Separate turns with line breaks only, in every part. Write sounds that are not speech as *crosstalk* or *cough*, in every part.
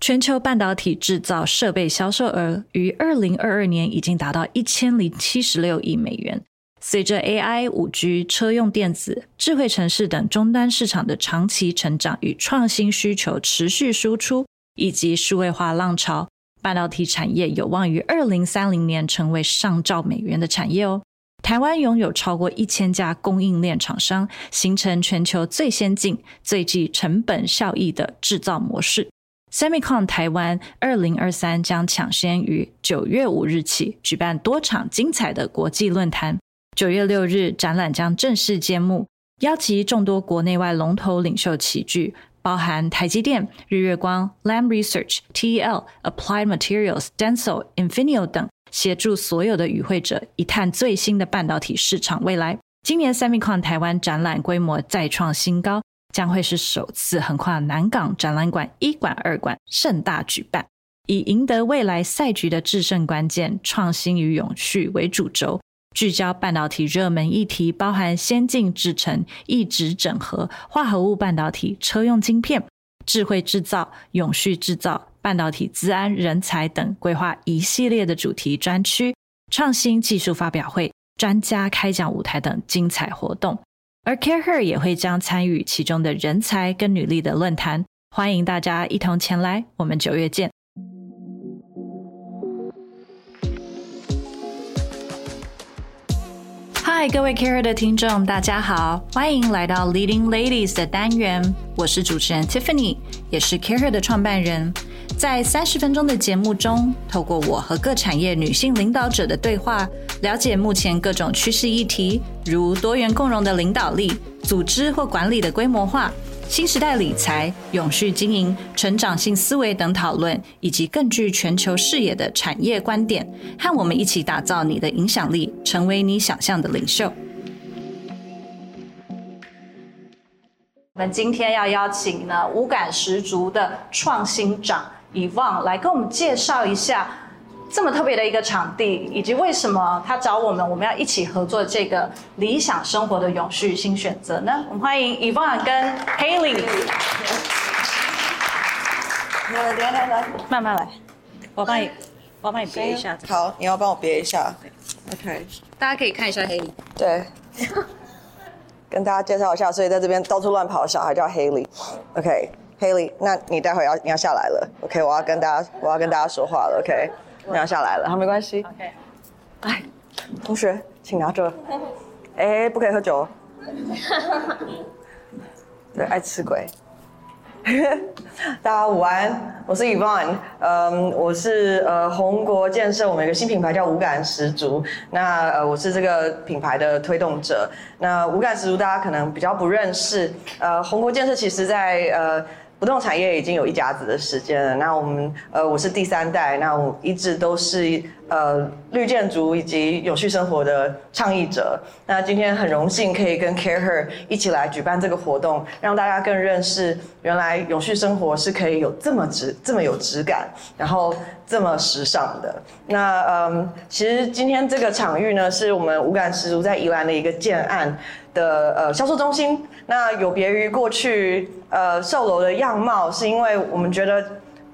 全球半导体制造设备销售额于二零二二年已经达到一千零七十六亿美元。随着 AI、五 G、车用电子、智慧城市等终端市场的长期成长与创新需求持续输出，以及数位化浪潮，半导体产业有望于二零三零年成为上兆美元的产业哦。台湾拥有超过一千家供应链厂商，形成全球最先进、最具成本效益的制造模式。Semicon 台湾二零二三将抢先于九月五日起举办多场精彩的国际论坛。九月六日展览将正式揭幕，邀集众多国内外龙头领袖齐聚，包含台积电、日月光、Lam Research、TEL、Applied Materials、Denso、Infineon 等，协助所有的与会者一探最新的半导体市场未来。今年 Semicon 台湾展览规模再创新高。将会是首次横跨南港展览馆一馆、二馆盛大举办，以赢得未来赛局的制胜关键——创新与永续为主轴，聚焦半导体热门议题，包含先进制程、异质整合、化合物半导体、车用晶片、智慧制造、永续制造、半导体资安、人才等，规划一系列的主题专区、创新技术发表会、专家开讲舞台等精彩活动。而 CAREhER 也会将参与其中的人才跟女力的论坛，欢迎大家一同前来。我们九月见。嗨，各位 CAREhER 的听众，大家好，欢迎来到 Leading Ladies 的单元。我是主持人 Tiffany，也是 CAREhER 的创办人。在三十分钟的节目中，透过我和各产业女性领导者的对话，了解目前各种趋势议题，如多元共融的领导力、组织或管理的规模化、新时代理财、永续经营、成长性思维等讨论，以及更具全球视野的产业观点，和我们一起打造你的影响力，成为你想象的领袖。我们今天要邀请呢，五感十足的创新长。Yvonne 来跟我们介绍一下这么特别的一个场地，以及为什么他找我们，我们要一起合作这个理想生活的永续新选择呢？我们欢迎 Yvonne 跟 Haley。来来来来，慢慢来，我帮你，我帮你别一下。
好，你要帮我别一下。OK，
大家可以看一下 Haley。
对，*laughs* 跟大家介绍一下，所以在这边到处乱跑的小孩叫 Haley。OK。Haley，那你待会要你要下来了，OK？我要跟大家我要跟大家说话了，OK？你要下来了，好，没关系。OK。哎，同学，请拿着。哎，不可以喝酒。对，爱吃鬼。*laughs* 大家午安，我是 Yvonne，嗯，我是呃宏国建设，我们有个新品牌叫五感十足，那呃我是这个品牌的推动者。那五感十足大家可能比较不认识，呃宏国建设其实在呃。不动产业已经有一甲子的时间了。那我们呃，我是第三代，那我一直都是呃绿建筑以及永续生活的倡议者。那今天很荣幸可以跟 CAREhER 一起来举办这个活动，让大家更认识原来永续生活是可以有这么质、这么有质感，然后这么时尚的。那嗯，其实今天这个场域呢，是我们五感十足在宜兰的一个建案。的呃销售中心，那有别于过去呃售楼的样貌，是因为我们觉得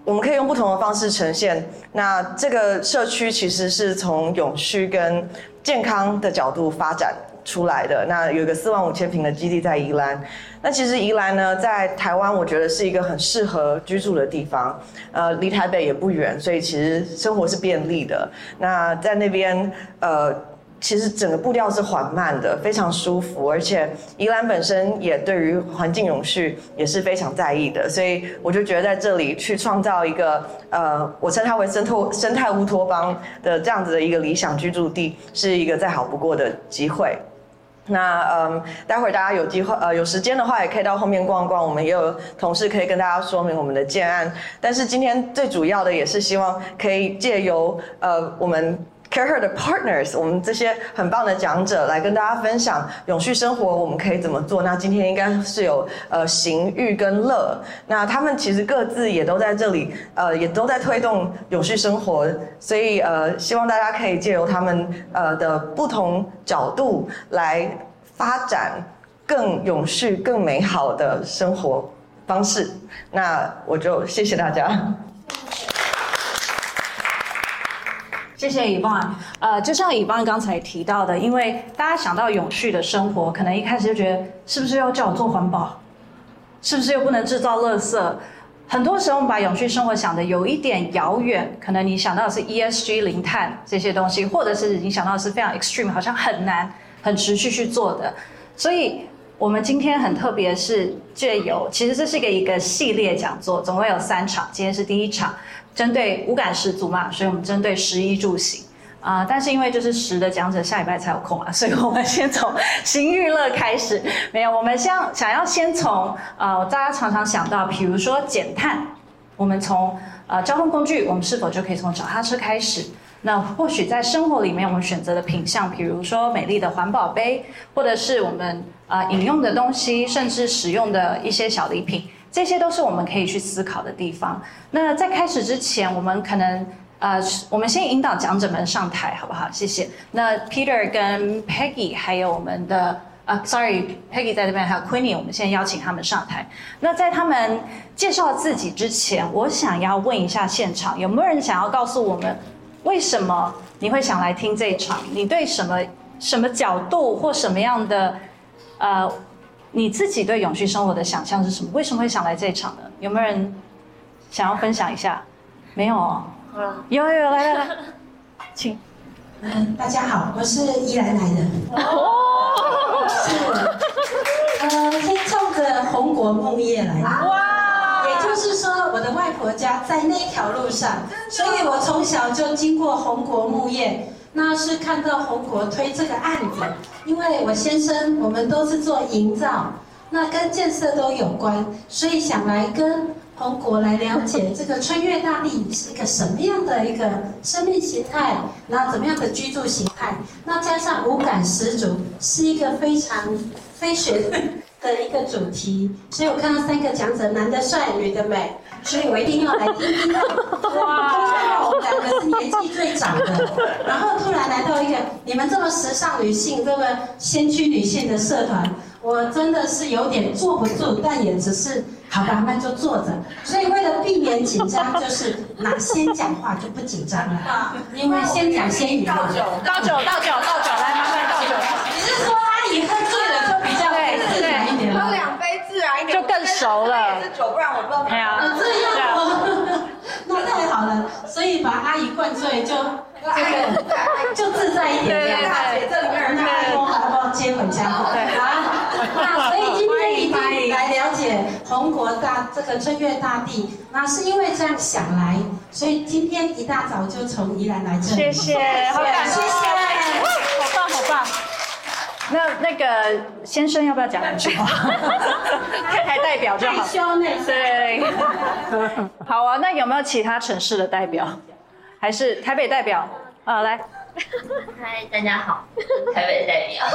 我们可以用不同的方式呈现。那这个社区其实是从永续跟健康的角度发展出来的。那有一个四万五千平的基地在宜兰。那其实宜兰呢，在台湾我觉得是一个很适合居住的地方，呃，离台北也不远，所以其实生活是便利的。那在那边呃。其实整个步调是缓慢的，非常舒服，而且宜兰本身也对于环境永续也是非常在意的，所以我就觉得在这里去创造一个呃，我称它为生态生态乌托邦的这样子的一个理想居住地，是一个再好不过的机会。那嗯，待会儿大家有机会呃有时间的话，也可以到后面逛逛。我们也有同事可以跟大家说明我们的建案。但是今天最主要的也是希望可以借由呃我们 CAREhER 的 partners，我们这些很棒的讲者来跟大家分享永续生活我们可以怎么做。那今天应该是有呃行欲跟乐，那他们其实各自也都在这里呃也都在推动永续生活，所以呃希望大家可以借由他们呃的不同角度来发展更永续、更美好的生活方式。那我就谢谢大家。
谢谢 Yvonne。呃，就像 Yvonne 刚才提到的，因为大家想到永续的生活，可能一开始就觉得是不是要叫我做环保，是不是又不能制造垃圾？很多时候我们把永续生活想的有一点遥远，可能你想到的是 ESG 零碳这些东西，或者是你想到的是非常 extreme，好像很难、很持续去做的。所以我们今天很特别，是借由其实这是一个一个系列讲座，总共有三场，今天是第一场。针对五感十足嘛，所以我们针对食衣住行啊、但是因为就是食的讲者下礼拜才有空啊，所以我们先从行娱乐开始。没有，我们想想要先从呃大家常常想到，比如说减碳，我们从呃交通工具，我们是否就可以从脚踏车开始？那或许在生活里面，我们选择的品项，比如说美丽的环保杯，或者是我们呃饮用的东西，甚至使用的一些小礼品。这些都是我们可以去思考的地方。那在开始之前，我们可能呃，我们先引导讲者们上台，好不好？谢谢。那 Peter 跟 Peggy 还有我们的呃，Sorry，Peggy 在这边，还有 Queenie，我们先邀请他们上台。那在他们介绍自己之前，我想要问一下现场，有没有人想要告诉我们，为什么你会想来听这一场？你对什么什么角度或什么样的呃？你自己对永续生活的想象是什么？为什么会想来这一场呢？有没有人想要分享一下？没有哦。有有有，来来来，*laughs* 请。
嗯，大家好，我是宜兰来的。哦。是。呃，先冲着红国木业来的。哇。也就是说，我的外婆家在那条路上，所以我从小就经过红果木业。那是看到红国推这个案子，因为我先生我们都是做营造，那跟建设都有关，所以想来跟红国来了解这个春月大地是一个什么样的一个生命形态，然后怎么样的居住形态，那加上五感十足是一个非常非学 *laughs* 的一个主题，所以我看到三个讲者，男的帅，女的美。所以我一定要来听听看。哇！我们两个是年纪最长的，然后突然来到一个你们这么时尚女性、这么先驱女性的社团，我真的是有点坐不住，但也只是好吧，那就坐着。所以为了避免紧张，就是哪先讲话就不紧张了，因为先讲先赢。倒酒，
倒酒，倒酒，倒酒，来麻烦倒酒。
你是说阿姨喝醉了就比较自然一点吗？
喝两杯自然一点，就更熟了。
是酒，不然我不知道。*laughs*
哎呀。
所以把阿姨灌醉就这个就自在一点大姐这里面人太多，好不好接回家？对啊，那所以今天一定来了解红国大这个春月大地，那是因为这样想来，所以今天一大早就从宜兰来这里。
谢谢，好感谢谢，好棒好棒。那那个先生要不要讲两句话？*laughs* 太太代表就好。对。*laughs* 好啊，那有没有其他城市的代表？还是台北代表？啊，来。
嗨，大家好，台北代表。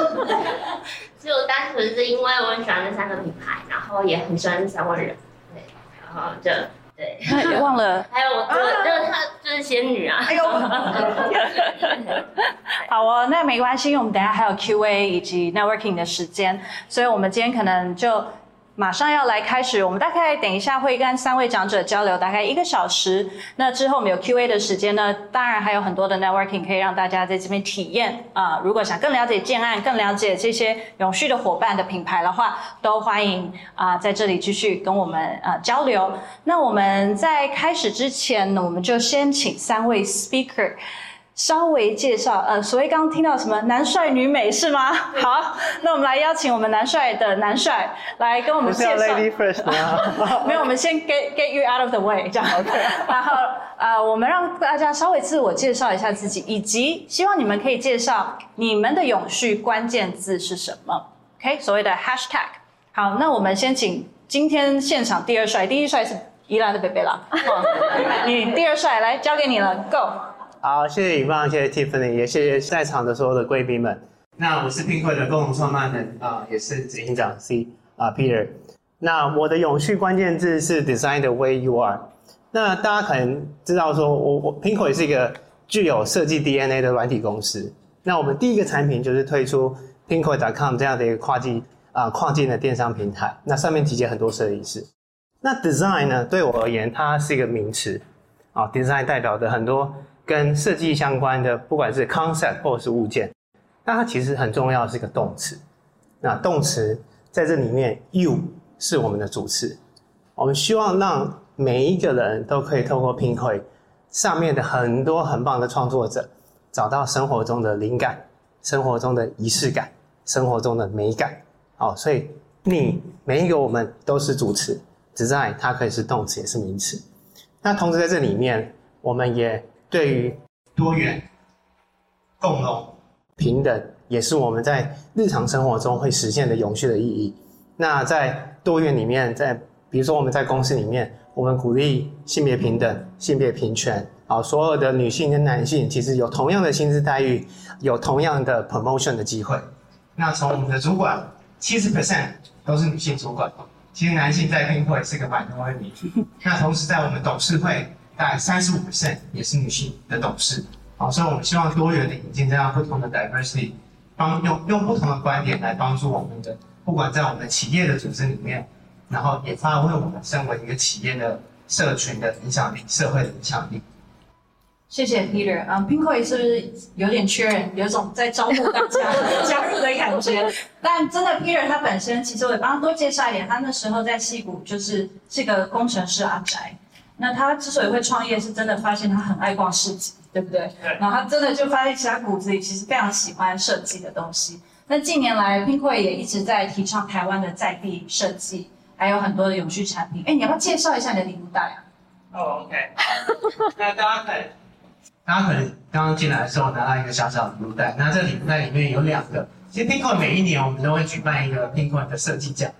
*laughs* 就单纯是因为我很喜欢这三个品牌，然后也很喜欢这三位人，对，然后就。
对，*laughs* 忘了。*laughs*
还有我，就是她，就是仙女啊。哎呦，*laughs*
好哦，那没关系，因为我们等下还有 Q&A 以及 networking 的时间，所以我们今天可能就。马上要来开始，我们大概等一下会跟三位讲者交流，大概一个小时。那之后我们有 Q&A 的时间呢，当然还有很多的 networking 可以让大家在这边体验啊、如果想更了解建案，更了解这些永续的伙伴的品牌的话，都欢迎啊、在这里继续跟我们呃交流。那我们在开始之前呢，我们就先请三位 speaker。稍微介绍，呃，所谓刚刚听到什么男帅女美是吗？好，那我们来邀请我们男帅的男帅来跟我们介绍。
Lady first 吗？*laughs*
没有，我们先 get get you out of the way 这样。OK。*laughs* 然后呃，我们让大家稍微自我介绍一下自己，以及希望你们可以介绍你们的永续关键字是什么？OK，所谓的 hashtag。好，那我们先请今天现场第二帅，第一帅是宜兰的北北啦。*laughs* 你第二帅来交给你了，Go。
好，谢谢尹芳谢谢 Tiffany，也谢谢在场的所有的贵宾们。那我是 Pinko 的共同创办人啊、也是执行长 C 啊、Peter。那我的永续关键字是 Design the way you are。那大家可能知道说，我我 Pinko 也是一个具有设计 DNA 的软体公司。那我们第一个产品就是推出 Pinko.com 这样的一个跨境啊、跨境的电商平台。那上面集结很多设计师。那 Design 呢，对我而言，它是一个名词啊、，Design 代表的很多。跟设计相关的，不管是 concept 或是物件，那它其实很重要是一个动词。那动词在这里面，you 是我们的主词。我们希望让每一个人都可以透过 Pinkoi 上面的很多很棒的创作者，找到生活中的灵感、生活中的仪式感、生活中的美感。好，所以你每一个我们都是主词只在它可以是动词也是名词。那同时在这里面，我们也对于多元、共荣、平等，也是我们在日常生活中会实现的永续的意义。那在多元里面，在比如说我们在公司里面，我们鼓励性别平等、性别平权，啊，所有的女性跟男性其实有同样的薪资待遇，有同样的 promotion 的机会。那从我们的主管七十 percent 都是女性主管，其实男性在 p i n 是个 minority。那同时在我们董事会。大概三十五 percent 也是女性的董事，好，所以我们希望多元的引进这样不同的 diversity，帮用用不同的观点来帮助我们的，不管在我们的企业的组织里面，然后也发挥我们身为一个企业的社群的影响力、社会的影响力。
谢谢 Peter，嗯，Pinkoi 是不是有点缺人，有种在招募大家 *laughs* 加入的感觉？但真的 Peter 他本身，其实我也帮他多介绍一点，他那时候在戏谷就是是个工程师阿宅。那他之所以会创业，是真的发现他很爱逛市集，对不对？对。然后他真的就发现，其他骨子里其实非常喜欢设计的东西。那近年来，Pinkoi 也一直在提倡台湾的在地设计，还有很多的永续产品。哎，你要不要介绍一下你的礼物袋啊？
哦、oh，OK。*laughs* 那大家可能，大家可能刚刚进来的时候拿到一个小小的礼物袋，那这礼物袋里面有两个。其实 Pinkoi 每一年我们都会举办一个 Pinkoi 的设计奖。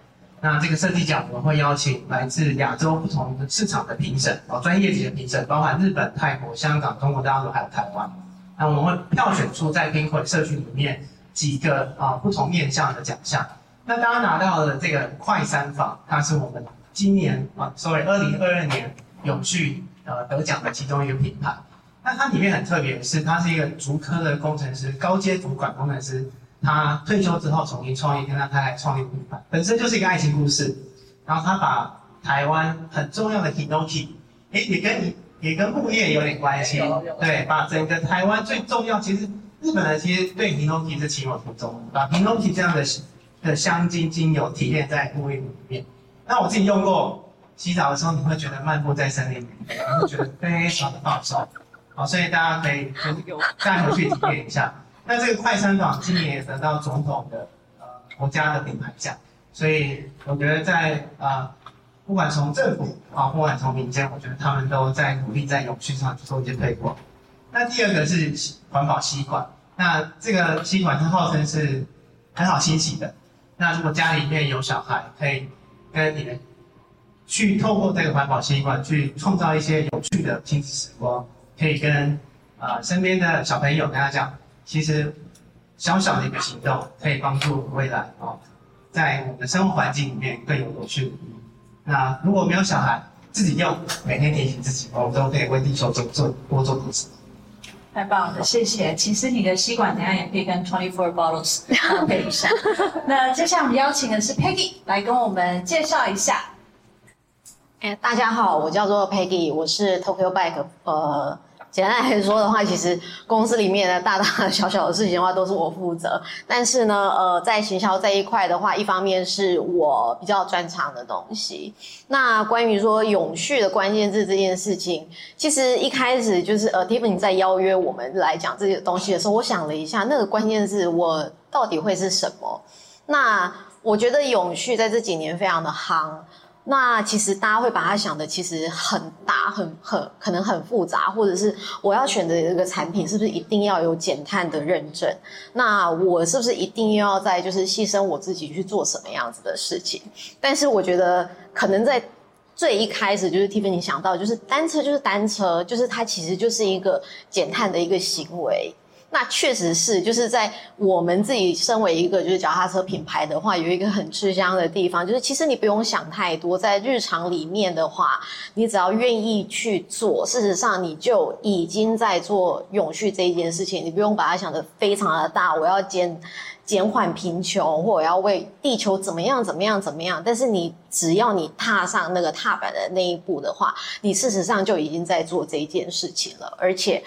那这个设计奖，我们会邀请来自亚洲不同的市场的评审，哦，专业级的评审，包含日本、泰国、香港、中国大陆还有台湾。那我们会票选出在灵魂社区里面几个啊不同面向的奖项。那大家拿到的这个快三坊，它是我们今年啊，sorry，二零二二年永续呃得奖的其中一个品牌。那它里面很特别的是，它是一个竹科的工程师，高阶主管工程师。他退休之后重新创业，跟他太太创立品牌，本身就是一个爱情故事。然后他把台湾很重要的 Hinoki，诶，也跟也跟木业有点关系，对，把整个台湾最重要，其实日本人其实对 Hinoki 是情有独钟，把 Hinoki 这样的的香精精油提炼在沐浴乳里面。那我自己用过，洗澡的时候你会觉得漫步在森林里面，你会觉得非常的放松。好，所以大家可以再回去体验一下。那这个快餐坊今年也得到总统的呃国家的品牌奖，所以我觉得在呃不管从政府啊，不管从民间，我觉得他们都在努力在永续上做一些推广。那第二个是环保吸管，那这个吸管它号称是很好清洗的。那如果家里面有小孩，可以跟你们去透过这个环保吸管去创造一些有趣的亲子时光，可以跟啊、身边的小朋友跟他讲。其实小小的一个行动可以帮助未来哦，在我们的生活环境里面更有有趣的意义。那如果没有小孩，自己用，每天提醒自己，我们都可以为地球做做多做点什么。
太棒了，谢谢。其实你的吸管等下也可以跟 Twenty Four Bottles *laughs* 搭配一下。那接下来我们邀请的是 Peggy 来跟我们介绍一下。
哎，大家好，我叫做 Peggy，我是 Tokyo Bike 呃。简单来说的话，其实公司里面的大大小小的事情的话，都是我负责。但是呢，呃，在行销这一块的话，一方面是我比较专长的东西。那关于说永续的关键字这件事情，其实一开始就是呃，Tiffany 在邀约我们来讲这些东西的时候，我想了一下，那个关键字我到底会是什么？那我觉得永续在这几年非常的夯。那其实大家会把它想的其实很大，很很可能很复杂，或者是我要选择这个产品是不是一定要有减碳的认证？那我是不是一定要在就是牺牲我自己去做什么样子的事情？但是我觉得可能在最一开始就是 Tiffany 想到，就是单车就是单车，就是它其实就是一个减碳的一个行为。那确实是，就是在我们自己身为一个就是脚踏车品牌的话，有一个很吃香的地方，就是其实你不用想太多，在日常里面的话，你只要愿意去做，事实上你就已经在做永续这一件事情，你不用把它想得非常的大，我要减减缓贫穷，或我要为地球怎么样怎么样怎么样，但是你只要你踏上那个踏板的那一步的话，你事实上就已经在做这一件事情了，而且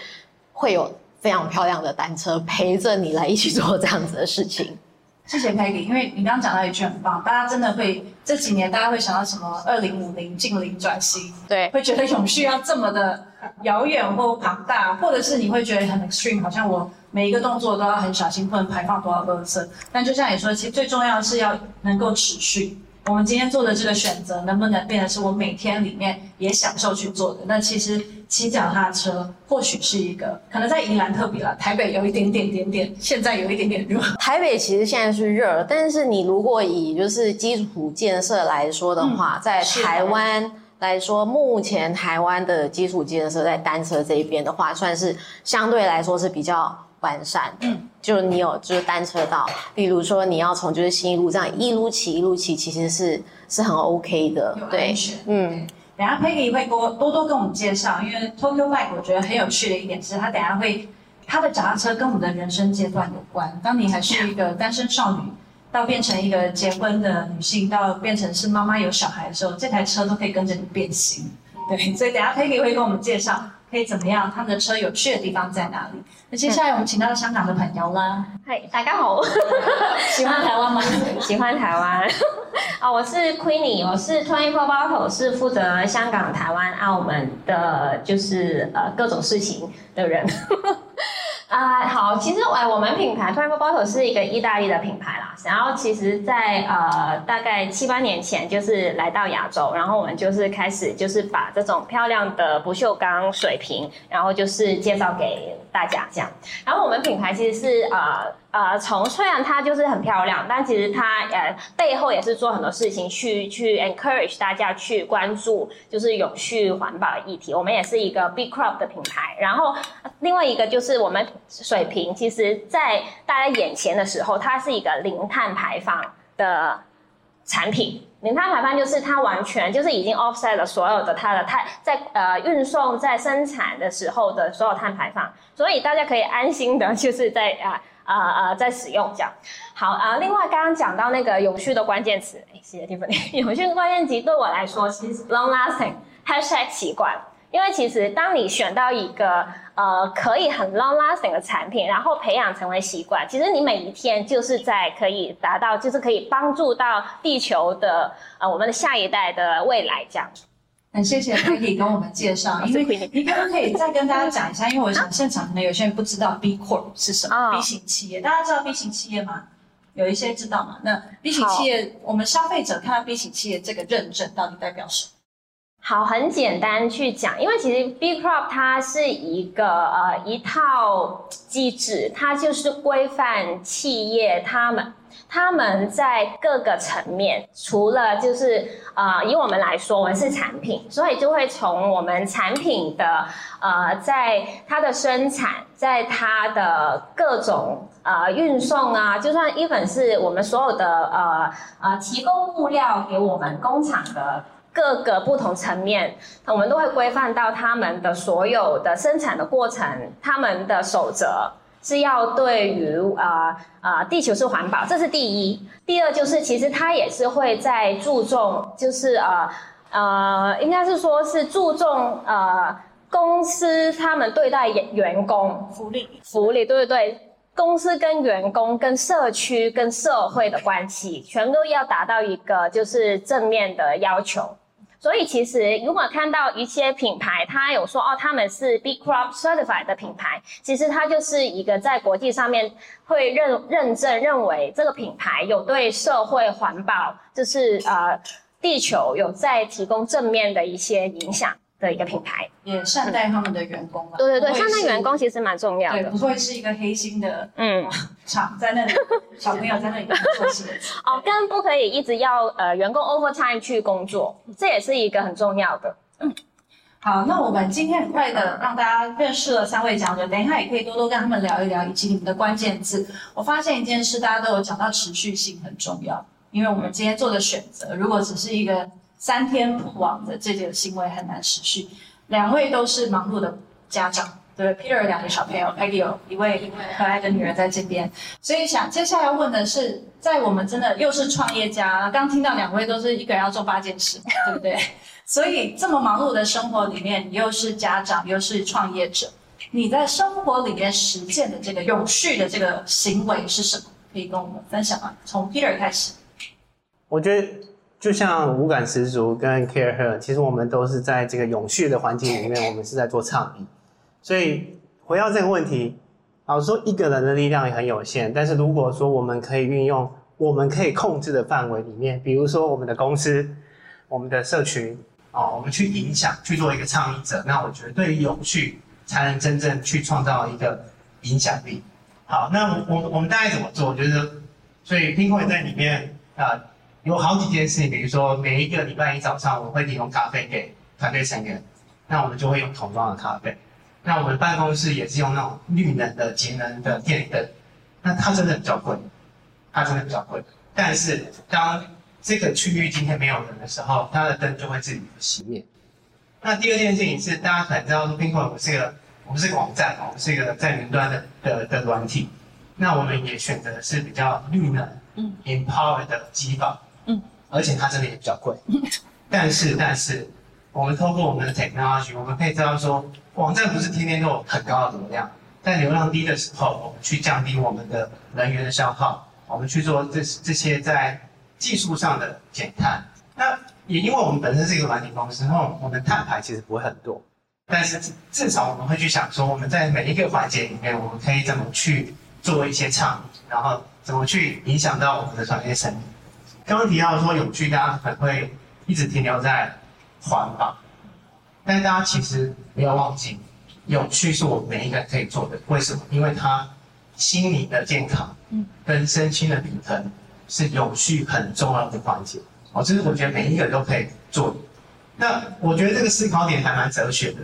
会有。非常漂亮的单车陪着你来一起做这样子的事情。
谢谢 Peggy，因为你刚刚讲到一句很棒，大家真的会这几年大家会想到什么二零五零近零转型，
对，
会觉得永续要这么的遥远或庞大，或者是你会觉得很 extreme，好像我每一个动作都要很小心，不能排放多少垃圾。但就像你说，其实最重要的是要能够持续。我们今天做的这个选择，能不能变得是我每天里面也享受去做的？那其实骑脚踏车或许是一个，可能在宜兰特别了，台北有一点点点点，现在有一点点热。
台北其实现在是热，但是你如果以就是基础建设来说的话，嗯、在台湾来说，目前台湾的基础建设在单车这一边的话，算是相对来说是比较。完善，嗯，就你有就是单车道，比如说你要从就是新一路这样一路骑一路骑，其实是是很 OK 的，对，嗯。
等下 Peggy 会多多多跟我们介绍，因为 Tokyo Bike 我觉得很有趣的一点是，它等下会它的脚踏车跟我们的人生阶段有关。当你还是一个单身少女，到变成一个结婚的女性，到变成是妈妈有小孩的时候，这台车都可以跟着你变形，对。所以等下 Peggy 会跟我们介绍。可以怎么样？他们的车有趣的地方在哪里？那接下来我们请到香港的朋友啦。*laughs*
嗨，大家好。*laughs*
喜欢台湾吗？*laughs*
喜欢台湾。啊，我是 Queenie，我是 Twenty Four Bottle，是负责香港、台湾、澳门的，就是呃各种事情的人。啊、好，其实哎，我们品牌 Twenty Four Bottle 是一个意大利的品牌啦。然后其实在，呃大概七八年前，就是来到亚洲，然后我们就是开始就是把这种漂亮的不锈钢水瓶，然后就是介绍给大家这样。然后我们品牌其实是呃。呃，从虽然它就是很漂亮，但其实它呃背后也是做很多事情去去 encourage 大家去关注，就是永续环保议题。我们也是一个 big Crop 的品牌。然后另外一个就是我们水瓶，其实在大家眼前的时候，它是一个零碳排放的产品。零碳排放就是它完全就是已经 offset 了所有的它的碳在呃运送在生产的时候的所有碳排放，所以大家可以安心的就是在啊。啊啊、在使用这样，好啊、另外，刚刚讲到那个永续的关键词，哎，谢谢 Tiffany。*laughs* 永续的关键词对我来说，其实 long lasting hashtag 习惯。因为其实当你选到一个呃可以很 long lasting 的产品，然后培养成为习惯，其实你每一天就是在可以达到，就是可以帮助到地球的呃我们的下一代的未来这样。
很谢谢 Peggy 跟我们介绍，因为你可不可以再跟大家讲一下？因为我想现场可能有些人不知道 B Corp 是什么，B 型企业，大家知道 B 型企业吗？有一些知道吗？那 B 型企业，我们消费者看到 B 型企业这个认证到底代表什么？
好，很简单去讲，因为其实 B crop 它是一个呃一套机制，它就是规范企业他们。他们在各个层面，除了就是呃，以我们来说，我们是产品，所以就会从我们产品的呃，在它的生产，在它的各种呃运送啊，就算 even 是我们所有的呃呃提供物料给我们工厂的各个不同层面，我们都会规范到他们的所有的生产的过程，他们的守则。是要对于啊啊地球是环保，这是第一。第二就是其实他也是会在注重，就是呃呃，应该是说是注重呃公司他们对待员工
福利，
福利，对对对。公司跟员工、跟社区、跟社会的关系，全都要达到一个就是正面的要求。所以其实如果看到一些品牌，它有说哦，他们是 B Corp Certified 的品牌，其实它就是一个在国际上面会认认证，认为这个品牌有对社会环保，就是呃地球有在提供正面的一些影响。的一个品牌，
也善待他们的员工嘛。
对对对，善待员工其实蛮重要的。
对，不会是一个黑心的嗯厂在那里，*laughs* 小朋友在那里做事。
哦，更不可以一直要呃员工 overtime 去工作，这也是一个很重要的。嗯，
好，那我们今天很快的让大家认识了三位讲者，等一下也可以多多跟他们聊一聊，以及你们的关键字。我发现一件事，大家都有讲到持续性很重要，因为我们今天做的选择，如果只是一个。三天不网的这个行为很难持续。两位都是忙碌的家长，对，Peter 有两个小朋友，Peggy 有一位可爱的女儿在这边。所以想接下来要问的是，在我们真的又是创业家，刚听到两位都是一个人要做八件事，*laughs* 对不对？所以这么忙碌的生活里面，你又是家长又是创业者，你在生活里面实践的这个永续的这个行为是什么？可以跟我们分享吗？从 Peter 开始。
我觉得。就像五感十足跟 CareHer，其实我们都是在这个永续的环境里面，我们是在做倡议。所以回到这个问题，老实说，一个人的力量也很有限。但是如果说我们可以运用我们可以控制的范围里面，比如说我们的公司、我们的社群，哦，我们去影响、去做一个倡议者，那我觉得对于永续才能真正去创造一个影响力。好，那我我们大概怎么做？我觉得所以 p i n k o 在里面啊。有好几件事情，比如说每一个礼拜一早上，我们会提供咖啡给团队成员，那我们就会用桶装的咖啡。那我们办公室也是用那种绿能的节能的电灯，那它真的比较贵，它真的比较贵。但是当这个区域今天没有人的时候，它的灯就会自己熄灭。那第二件事情是，大家可能知道说，Pinkoi 我们是一个，我们是一个网站，我们是一个在云端的的的软体。那我们也选择的是比较绿能、嗯，empower 的机房。而且它真的也比较贵，*laughs* 但是但是，我们透过我们的 technology，我们可以知道说，网站不是天天都有很高的流量，在流量低的时候，我们去降低我们的人员的消耗，我们去做这这些在技术上的减碳。那也因为我们本身是一个软体公司，然后我们碳排其实不会很多，但是至少我们会去想说，我们在每一个环节里面，我们可以怎么去做一些倡议，然后怎么去影响到我们的专业生命。刚刚提到说永续，大家可能会一直停留在环保，但是大家其实不要忘记，永续是我们每一个人可以做的。为什么？因为它心理的健康，嗯，跟身心的平衡是永续很重要的环节。哦，这是我觉得每一个人都可以做的。那我觉得这个思考点还蛮哲学的，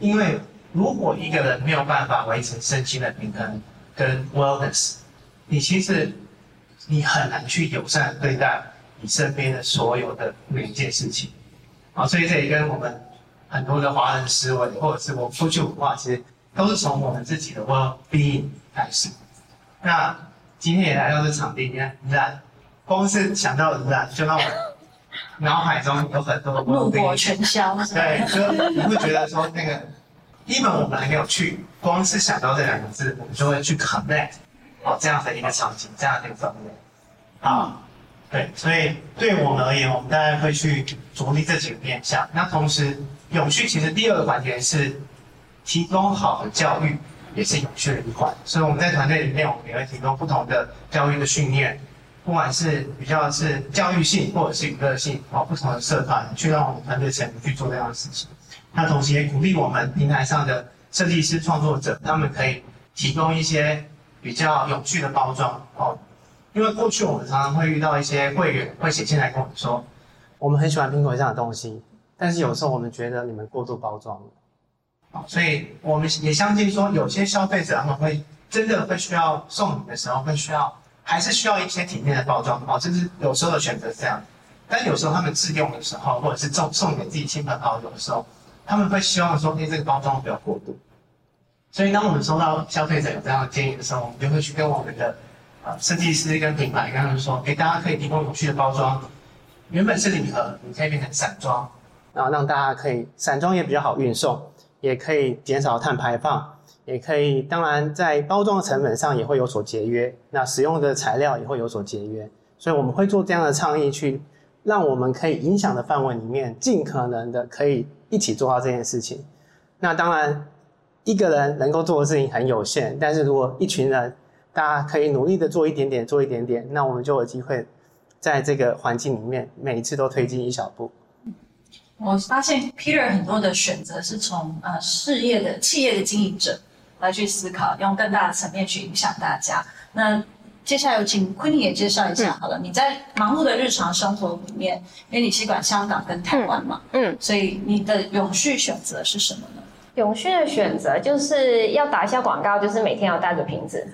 因为如果一个人没有办法维持身心的平衡跟 wellness，你其实。你很难去友善对待你身边的所有的每一件事情，啊，所以这也跟我们很多的华人思维，或者是我们出去文化，其实都是从我们自己的 well-being 开始。那今天也来到这场地，你看染，光是想到染，就让我脑海中有很多的
怒火全消。
对，就你会觉得说那个，一本我们还没有去，光是想到这两个字，我们就会去 connect。哦，这样的一个场景，这样的一个氛围，啊，对，所以对我们而言，我们大概会去着力这几个面向。那同时，永续其实第二个环节是提供好的教育，也是永续的一环。所以我们在团队里面，我们也会提供不同的教育的训练，不管是比较是教育性或者是娱乐性，哦，不同的社团去让我们团队成员去做这样的事情。那同时也鼓励我们平台上的设计师创作者，他们可以提供一些。比较有趣的包装哦，因为过去我们常常会遇到一些会员会写信来跟我们说，我们很喜欢 Pinkoi 上的东西，但是有时候我们觉得你们过度包装了，哦，所以我们也相信说，有些消费者他们会真的会需要送礼的时候，会需要还是需要一些体面的包装哦，这是有时候的选择这样，但有时候他们自用的时候，或者是送送给自己亲朋好友的时候，他们会希望说，哎，这个包装不要过度。所以，当我们收到消费者有这样的建议的时候，我们就会去跟我们的呃设计师跟品牌跟他们说，诶，大家可以提供有趣的包装，原本是礼盒，你可以变成散装，然后让大家可以散装也比较好运送，
也可以减少碳排放，也可以，当然在包装的成本上也会有所节约，那使用的材料也会有所节约，所以我们会做这样的倡议，去让我们可以影响的范围里面，尽可能的可以一起做到这件事情。那当然，一个人能够做的事情很有限，但是如果一群人，大家可以努力的做一点点，做一点点，那我们就有机会在这个环境里面，每一次都推进一小步。
我发现 Peter 很多的选择是从呃事业的企业的经营者来去思考，用更大的层面去影响大家。那接下来有请 Queenie 也介绍一下好了。嗯、你在忙碌的日常生活里面，因为你接管香港跟台湾嘛，嗯，嗯，所以你的永续选择是什么呢？
永续的选择就是要打一下广告，就是每天要带着瓶子，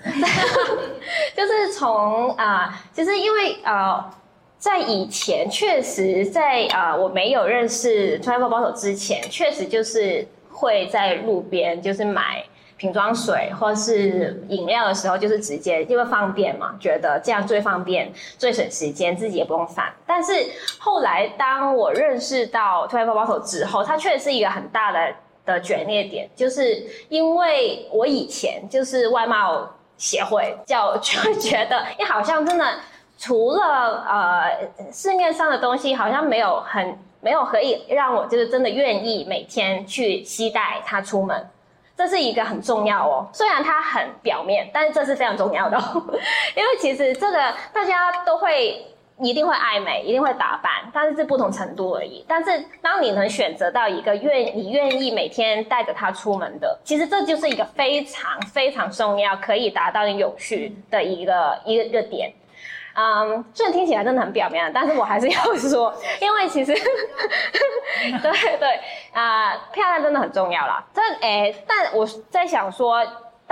*laughs* 就是从啊、呃，就是因为啊。在以前，确实在啊、我没有认识 Twenty Four Bottle 之前，确实就是会在路边就是买瓶装水或是饮料的时候，就是直接因为方便嘛，觉得这样最方便、最省时间，自己也不用烦。但是后来，当我认识到 Twenty Four Bottle 之后，它确实是一个很大的的转捩点，就是因为我以前就是外贸协会，*laughs* 叫就会觉得，你好像真的。除了呃市面上的东西，好像没有很没有可以让我就是真的愿意每天去期待它出门，这是一个很重要哦。虽然它很表面，但是这是非常重要的，*laughs* 因为其实这个大家都会一定会爱美，一定会打扮，但是是不同程度而已。但是当你能选择到一个愿你愿意每天带着它出门的，其实这就是一个非常非常重要，可以达到你永续的一个一个 *laughs* 一个点。嗯，虽然听起来真的很表面，但是我还是要说，因为其实，*laughs* 对对啊、漂亮真的很重要啦。这诶、但我在想说，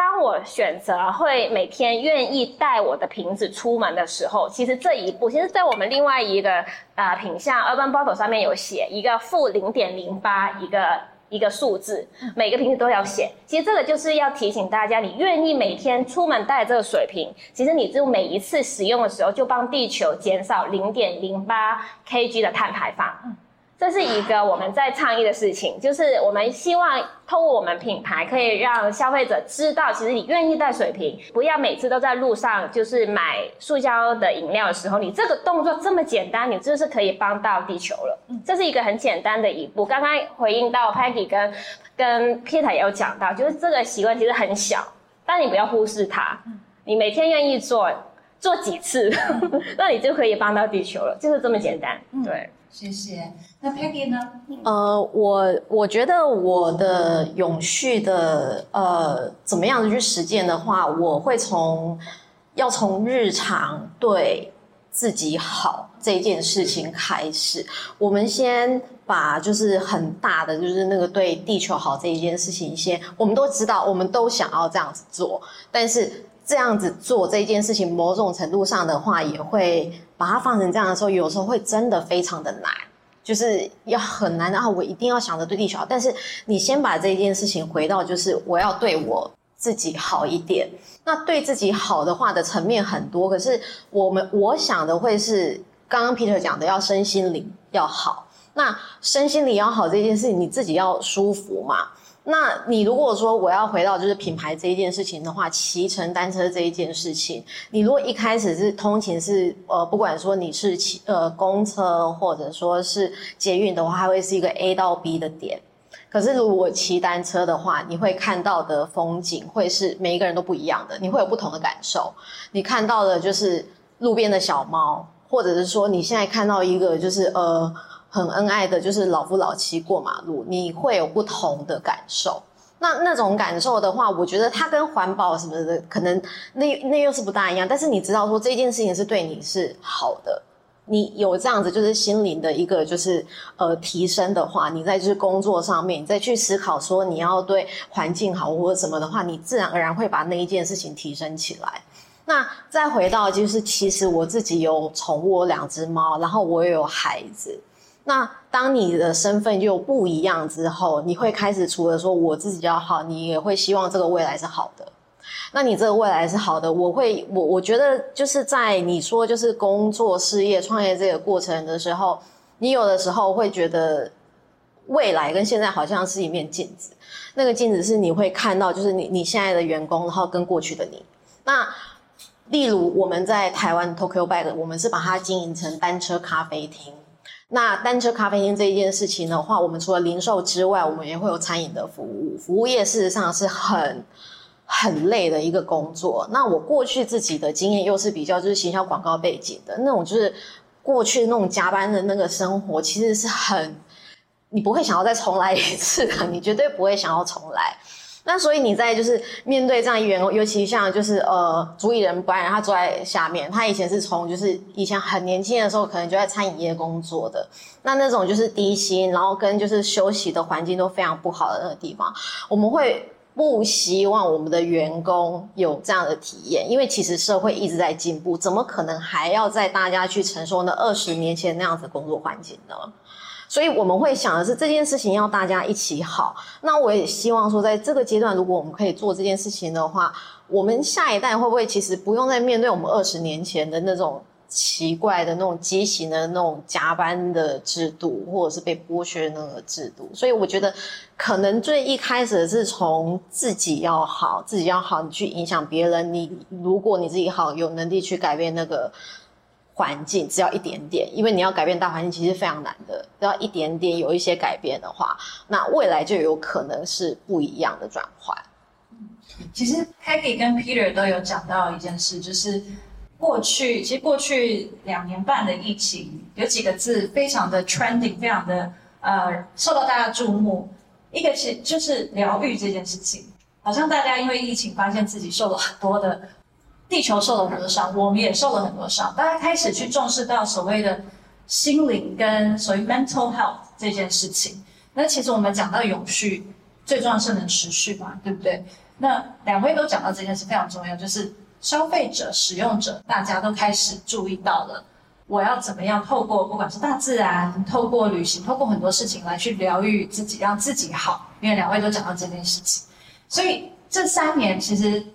当我选择会每天愿意带我的瓶子出门的时候，其实这一步，其实，在我们另外一个啊、呃、品相 Urban Bottle 上面有写一个负零点零八一个。一个数字，每个瓶子都要写。其实这个就是要提醒大家，你愿意每天出门带这个水瓶，其实你就每一次使用的时候，就帮地球减少零点零八 kg 的碳排放。这是一个我们在倡议的事情，就是我们希望通过我们品牌，可以让消费者知道，其实你愿意带水瓶，不要每次都在路上就是买塑胶的饮料的时候，你这个动作这么简单，你就是可以帮到地球了。这是一个很简单的一步。刚刚回应到 Peggy 跟跟 Peter 也有讲到，就是这个习惯其实很小，但你不要忽视它。你每天愿意做做几次，*laughs* 那你就可以帮到地球了，就是这么简单。对。
谢谢。那 Peggy 呢？
呃，我我觉得我的永续的呃，怎么样的去实践的话，我会从要从日常对自己好这件事情开始。我们先把就是很大的，就是那个对地球好这一件事情先，我们都知道，我们都想要这样子做，但是这样子做这件事情，某种程度上的话，也会。把它放成这样的时候，有时候会真的非常的难，就是要很难啊！我一定要想着对地球好，但是你先把这件事情回到，就是我要对我自己好一点。那对自己好的话的层面很多，可是我们我想的会是刚刚 Peter 讲的，要身心灵要好。那身心灵要好这件事情，你自己要舒服嘛。那你如果说我要回到就是品牌这一件事情的话，骑乘单车这一件事情，你如果一开始是通勤是呃，不管说你是骑呃公车或者说是捷运的话，它会是一个 A 到 B 的点。可是如果骑单车的话，你会看到的风景会是每一个人都不一样的，你会有不同的感受。你看到的就是路边的小猫，或者是说你现在看到一个就是呃。很恩爱的，就是老夫老妻过马路，你会有不同的感受。那那种感受的话，我觉得它跟环保什么的，可能那那又是不大一样。但是你知道说这件事情是对你是好的，你有这样子就是心灵的一个就是呃提升的话，你在就是工作上面，你再去思考说你要对环境好或者什么的话，你自然而然会把那一件事情提升起来。那再回到就是，其实我自己有宠物，两只猫，然后我也有孩子。那当你的身份就不一样之后，你会开始除了说我自己要好，你也会希望这个未来是好的。那你这个未来是好的，我会我我觉得就是在你说就是工作、事业、创业这个过程的时候，你有的时候会觉得未来跟现在好像是一面镜子，那个镜子是你会看到，就是你你现在的员工，然后跟过去的你。那例如我们在台湾 Tokyo Bike，我们是把它经营成单车咖啡厅。那单车咖啡厅这一件事情的话，我们除了零售之外，我们也会有餐饮的服务。服务业事实上是很很累的一个工作。那我过去自己的经验又是比较就是行销广告背景的那种，就是过去那种加班的那个生活，其实是很。你不会想要再重来一次的，你绝对不会想要重来。那所以你在就是面对这样员工，尤其像就是呃，主理人不然他坐在下面，他以前是从就是以前很年轻的时候，可能就在餐饮业工作的，那那种就是低薪，然后跟就是休息的环境都非常不好的那个地方，我们会不希望我们的员工有这样的体验，因为其实社会一直在进步，怎么可能还要在大家去承受那二十年前那样子工作环境呢？所以我们会想的是这件事情要大家一起好。那我也希望说，在这个阶段，如果我们可以做这件事情的话，我们下一代会不会其实不用再面对我们二十年前的那种奇怪的那种畸形的那种加班的制度，或者是被剥削的那个制度？所以我觉得，可能最一开始是从自己要好，自己要好，你去影响别人。你如果你自己好，有能力去改变那个。环境只要一点点，因为你要改变大环境其实非常难的。只要一点点有一些改变的话，那未来就有可能是不一样的转换。
其实 Peggy 跟 Peter 都有讲到一件事，就是过去其实过去两年半的疫情，有几个字非常的 trending，非常的呃受到大家注目。一个是就是疗愈这件事情，好像大家因为疫情发现自己受了很多的。地球受了很多伤，我们也受了很多伤。大家开始去重视到所谓的心灵跟所谓 mental health 这件事情。那其实我们讲到永续，最重要是能持续嘛，对不对？那两位都讲到这件事非常重要，就是消费者、使用者，大家都开始注意到了，我要怎么样透过不管是大自然、透过旅行、透过很多事情来去疗愈自己，让自己好。因为两位都讲到这件事情，所以这三年其实。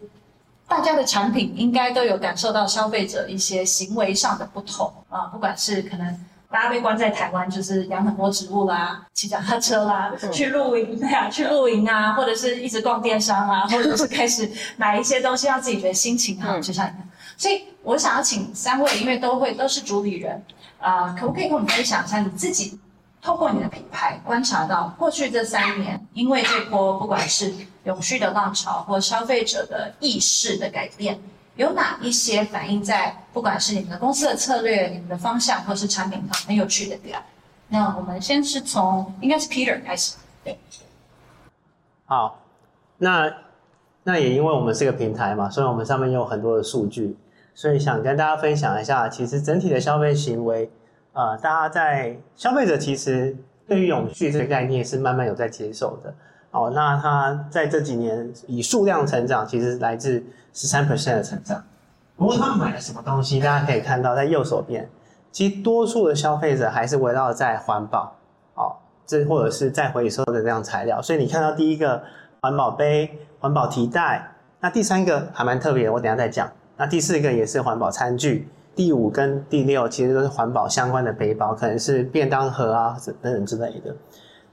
大家的产品应该都有感受到消费者一些行为上的不同啊，不管是可能大家被关在台湾，就是养很多植物啦，骑脚踏车啦，去露营对啊，去露营啊，或者是一直逛电商啊，*laughs* 或者是开始买一些东西，让自己觉得心情好，就像你看。所以我想要请三位，因为都会都是主理人啊，可不可以跟我们分享一下你自己？透过你的品牌观察到，过去这三年，因为这波不管是永续的浪潮或消费者的意识的改变，有哪一些反映在不管是你们的公司的策略、你们的方向，或是产品上很有趣的点？那我们先是从应该是 Peter 开始。对，
好，那那也因为我们是个平台嘛，所以我们上面有很多的数据，所以想跟大家分享一下，其实整体的消费行为。呃，大家在消费者其实对于永续这个概念是慢慢有在接受的。哦，那他在这几年以数量成长，其实来自十三 percent 的成长。不过他们买了什么东西？大家可以看到，在右手边，其实多数的消费者还是围绕在环保，哦，这或者是再回收的这样材料。所以你看到第一个环保杯、环保提袋，那第三个还蛮特别，我等下再讲。那第四个也是环保餐具。第五跟第六其实都是环保相关的背包，可能是便当盒啊等等之类的。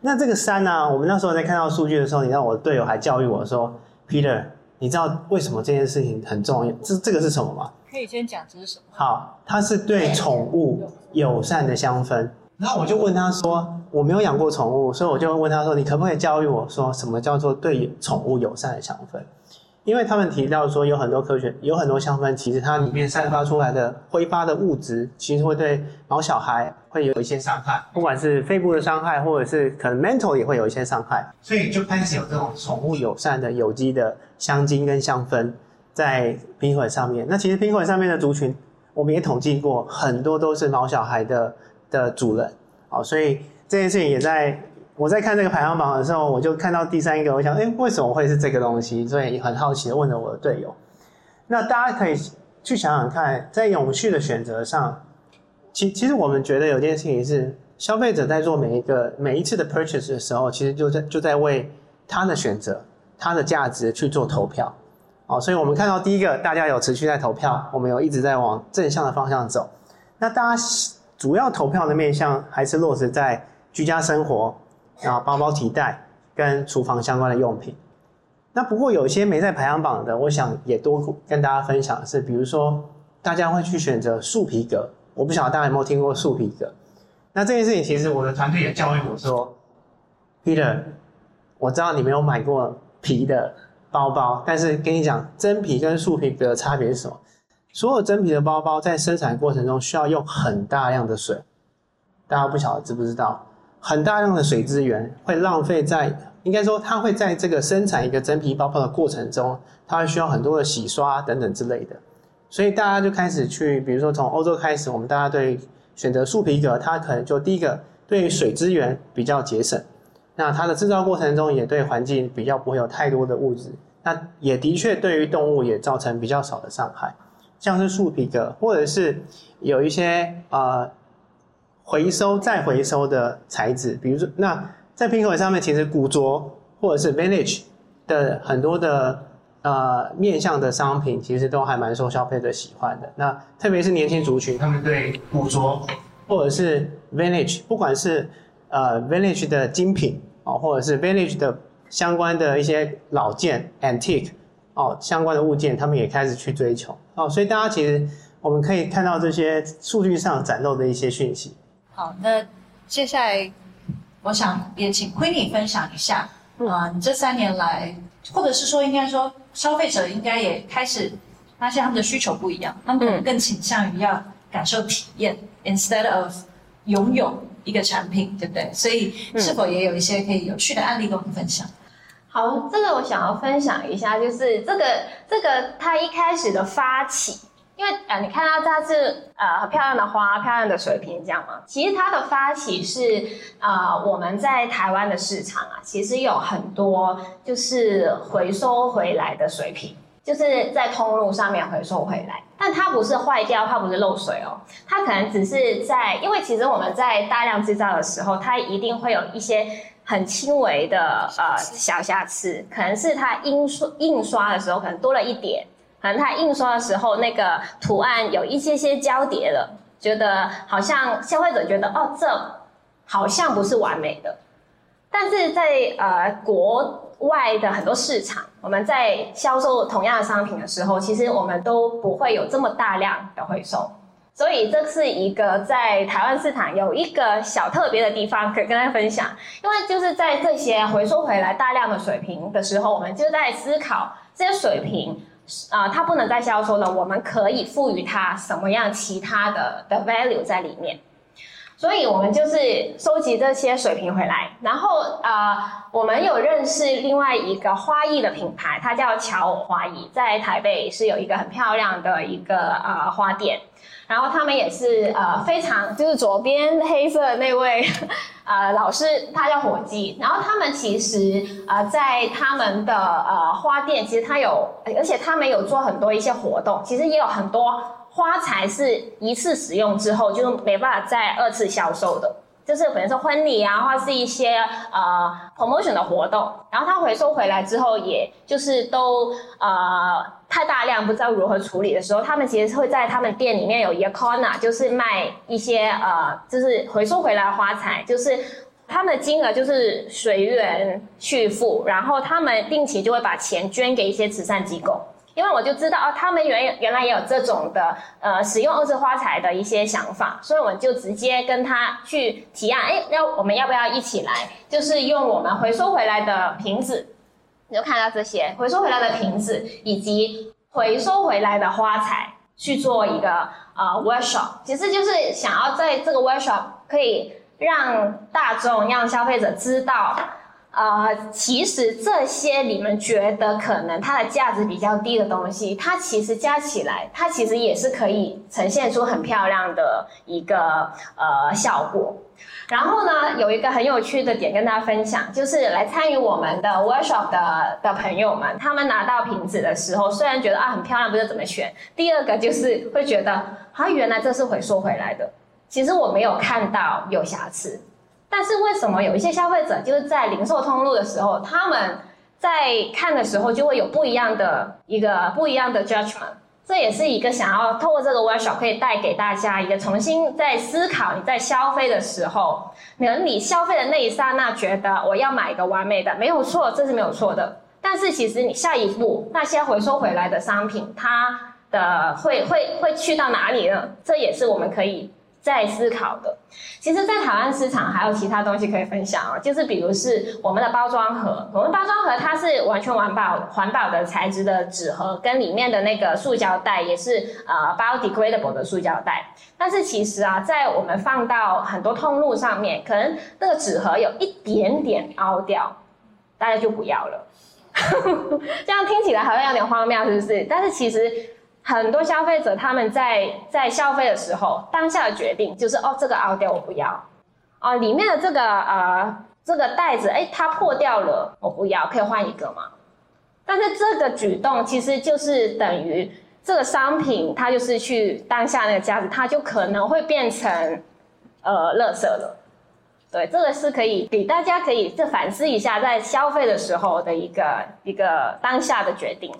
那这个三呢、啊，我们那时候在看到数据的时候，你知道我的队友还教育我说：“Peter，你知道为什么这件事情很重要？这这个是什么吗？”
可以先讲这是什么？
好，它是对宠物友善的香氛。然后我就问他说：“我没有养过宠物，所以我就问他说，你可不可以教育我说什么叫做对宠物友善的香氛？”因为他们提到说，有很多科学，有很多香氛，其实它里面散发出来的挥发的物质，其实会对毛小孩会有一些伤害，不管是肺部的伤害，或者是可能 mental 也会有一些伤害，所以就开始有这种宠物友善的有机的香精跟香氛在冰粉上面。那其实冰粉上面的族群，我们也统计过，很多都是毛小孩的的主人，好，所以这件事情也在。我在看这个排行榜的时候，我就看到第三个，我想，哎，为什么会是这个东西？所以很好奇的问了我的队友。那大家可以去想想看，在永续的选择上，其其实我们觉得有件事情是，消费者在做每一个每一次的 purchase 的时候，其实就在就在为他的选择、他的价值去做投票。哦，所以我们看到第一个，大家有持续在投票，我们有一直在往正向的方向走。那大家主要投票的面向还是落实在居家生活。然后包包提袋跟厨房相关的用品。那不过有一些没在排行榜的，我想也多跟大家分享的是，比如说大家会去选择树皮革，我不晓得大家有没有听过树皮革。那这件事情其实我的团队也教育我说，Peter，我知道你没有买过皮的包包，但是跟你讲，真皮跟树皮革的差别是什么？所有真皮的包包在生产过程中需要用很大量的水，大家不晓得知不知道？很大量的水资源会浪费在。应该说，它会在这个生产一个真皮包包的过程中，它会需要很多的洗刷等等之类的，所以大家就开始去，比如说从欧洲开始，我们大家对选择树皮革，它可能就第一个对水资源比较节省，那它的制造过程中也对环境比较不会有太多的物质，那也的确对于动物也造成比较少的伤害，像是树皮革或者是有一些呃回收再回收的材质，比如说那。在 Pinkoi 上面，其实古着或者是 Vintage 的很多的呃面向的商品，其实都还蛮受消费者喜欢的。那特别是年轻族群，他们对古着或者是 Vintage，不管是呃 Vintage 的精品哦，或者是 Vintage 的相关的一些老件 Antique 哦相关的物件，他们也开始去追求哦。所以大家其实我们可以看到这些数据上展露的一些讯息。
好，那接下来。我想也请 Queenie 分享一下，啊、呃，你这三年来，或者是说应该说消费者应该也开始发现他们的需求不一样，他们可能更倾向于要感受体验、嗯、，instead of 拥有一个产品，对不对？所以是否也有一些可以有趣的案例跟我们分享？
好，这个我想要分享一下，就是这个这个它一开始的发起。因为呃，你看到它是呃很漂亮的花，漂亮的水瓶这样嘛。其实它的发起是呃我们在台湾的市场啊，其实有很多就是回收回来的水瓶，就是在通路上面回收回来，但它不是坏掉，它不是漏水哦，它可能只是在，因为其实我们在大量制造的时候，它一定会有一些很轻微的呃小瑕疵，可能是它印刷印刷的时候可能多了一点。可能它印刷的时候，那个图案有一些些交叠了，觉得好像消费者觉得哦，这好像不是完美的。但是在呃国外的很多市场，我们在销售同样的商品的时候，其实我们都不会有这么大量的回收。所以这是一个在台湾市场有一个小特别的地方可以跟大家分享，因为就是在这些回收回来大量的水瓶的时候，我们就在思考这些水瓶。啊、呃，它不能再销售了，我们可以赋予它什么样其他的的 value 在里面？所以我们就是收集这些水瓶回来，然后啊、呃，我们有认识另外一个花艺的品牌，它叫乔花艺，在台北是有一个很漂亮的一个呃花店。然后他们也是呃非常，就是左边黑色的那位 *laughs* 呃老师，他叫火鸡。然后他们其实呃在他们的呃花店，其实他有，而且他们有做很多一些活动，其实也有很多花材是一次使用之后就没办法再二次销售的。就是可能是婚礼啊，或是一些呃 promotion 的活动，然后他回收回来之后，也就是都呃太大量不知道如何处理的时候，他们其实会在他们店里面有一个 corner，就是卖一些呃就是回收回来的花材，就是他们的金额就是随缘去付，然后他们定期就会把钱捐给一些慈善机构。因为我就知道哦，他们原原来也有这种的呃使用二次花材的一些想法，所以我就直接跟他去提案，哎，要我们要不要一起来？就是用我们回收回来的瓶子，你就看到这些回收回来的瓶子以及回收回来的花材去做一个呃 workshop，其实就是想要在这个 workshop 可以让大众让消费者知道。呃，其实这些你们觉得可能它的价值比较低的东西，它其实加起来，它其实也是可以呈现出很漂亮的一个呃效果。然后呢，有一个很有趣的点跟大家分享，就是来参与我们的 workshop 的的朋友们，他们拿到瓶子的时候，虽然觉得啊很漂亮，不知道怎么选。第二个就是会觉得，啊原来这是回收回来的，其实我没有看到有瑕疵。但是为什么有一些消费者就是在零售通路的时候，他们在看的时候就会有不一样的一个不一样的 judgment？这也是一个想要透过这个 workshop 可以带给大家一个重新在思考你在消费的时候，可能你消费的那一刹那觉得我要买一个完美的，没有错，这是没有错的。但是其实你下一步那些回收回来的商品，它的会会会去到哪里呢？这也是我们可以。在思考的，其实，在台湾市场还有其他东西可以分享哦，就是比如是我们的包装盒，我们包装盒它是完全环保环保的材质的纸盒，跟里面的那个塑胶袋也是呃 biodegradable 的塑胶袋。但是其实啊，在我们放到很多通路上面，可能那个纸盒有一点点凹掉，大家就不要了。*laughs* 这样听起来好像有点荒谬，是不是？但是其实。很多消费者他们在在消费的时候，当下的决定就是哦，这个凹掉我不要，哦，里面的这个呃这个袋子，哎，它破掉了，我不要，可以换一个吗？但是这个举动其实就是等于这个商品，它就是去当下那个价值，它就可能会变成呃垃圾了。对，这个是可以给大家可以再反思一下，在消费的时候的一个一个当下的决定。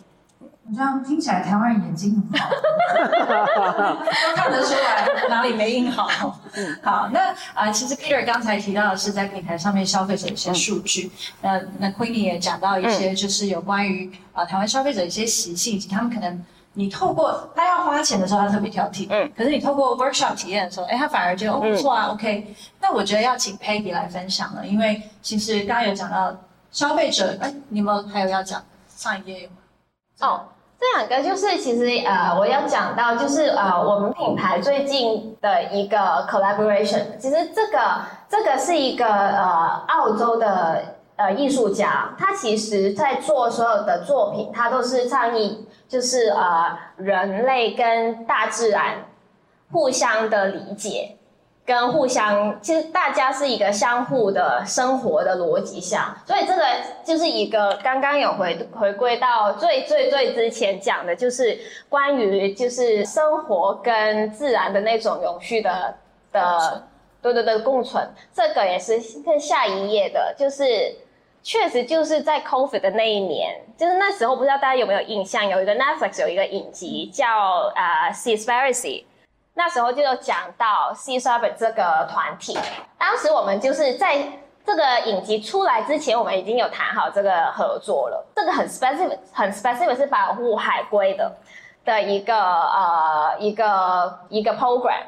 你这样听起来，台湾人眼睛很好，都看得出来哪里没印好。嗯，好，那啊、呃，其实 Peter 刚才提到的是在平台上面消费者一些数据，嗯、那那 Queenie 也讲到一些，就是有关于啊、呃、台湾消费者一些习性，以及他们可能你透过他要花钱的时候，他特别挑剔，嗯，可是你透过 workshop 体验的时候，哎，他反而觉得哦不错啊、嗯、，OK。那我觉得要请 Peggy 来分享了，因为其实刚刚有讲到消费者，哎，你们还有要讲上一页有吗？
哦，这两个就是其实呃，我要讲到就是呃，我们品牌最近的一个 collaboration，其实这个这个是一个呃澳洲的呃艺术家，他其实在做所有的作品，他都是倡议就是呃人类跟大自然互相的理解。跟互相，其实大家是一个相互的生活的逻辑下，所以这个就是一个刚刚有回回归到最最最之前讲的，就是关于就是生活跟自然的那种永续的的，对对对，共存。这个也是跟下一页的，就是确实就是在 COVID 的那一年，就是那时候不知道大家有没有印象，有一个 Netflix 有一个影集叫啊、Seaspiracy。那时候就有讲到 Sea Shepherd 这个团体，当时我们就是在这个影集出来之前，我们已经有谈好这个合作了。这个很 specific，很 specific 是保护海龟的的一个呃一个一个 program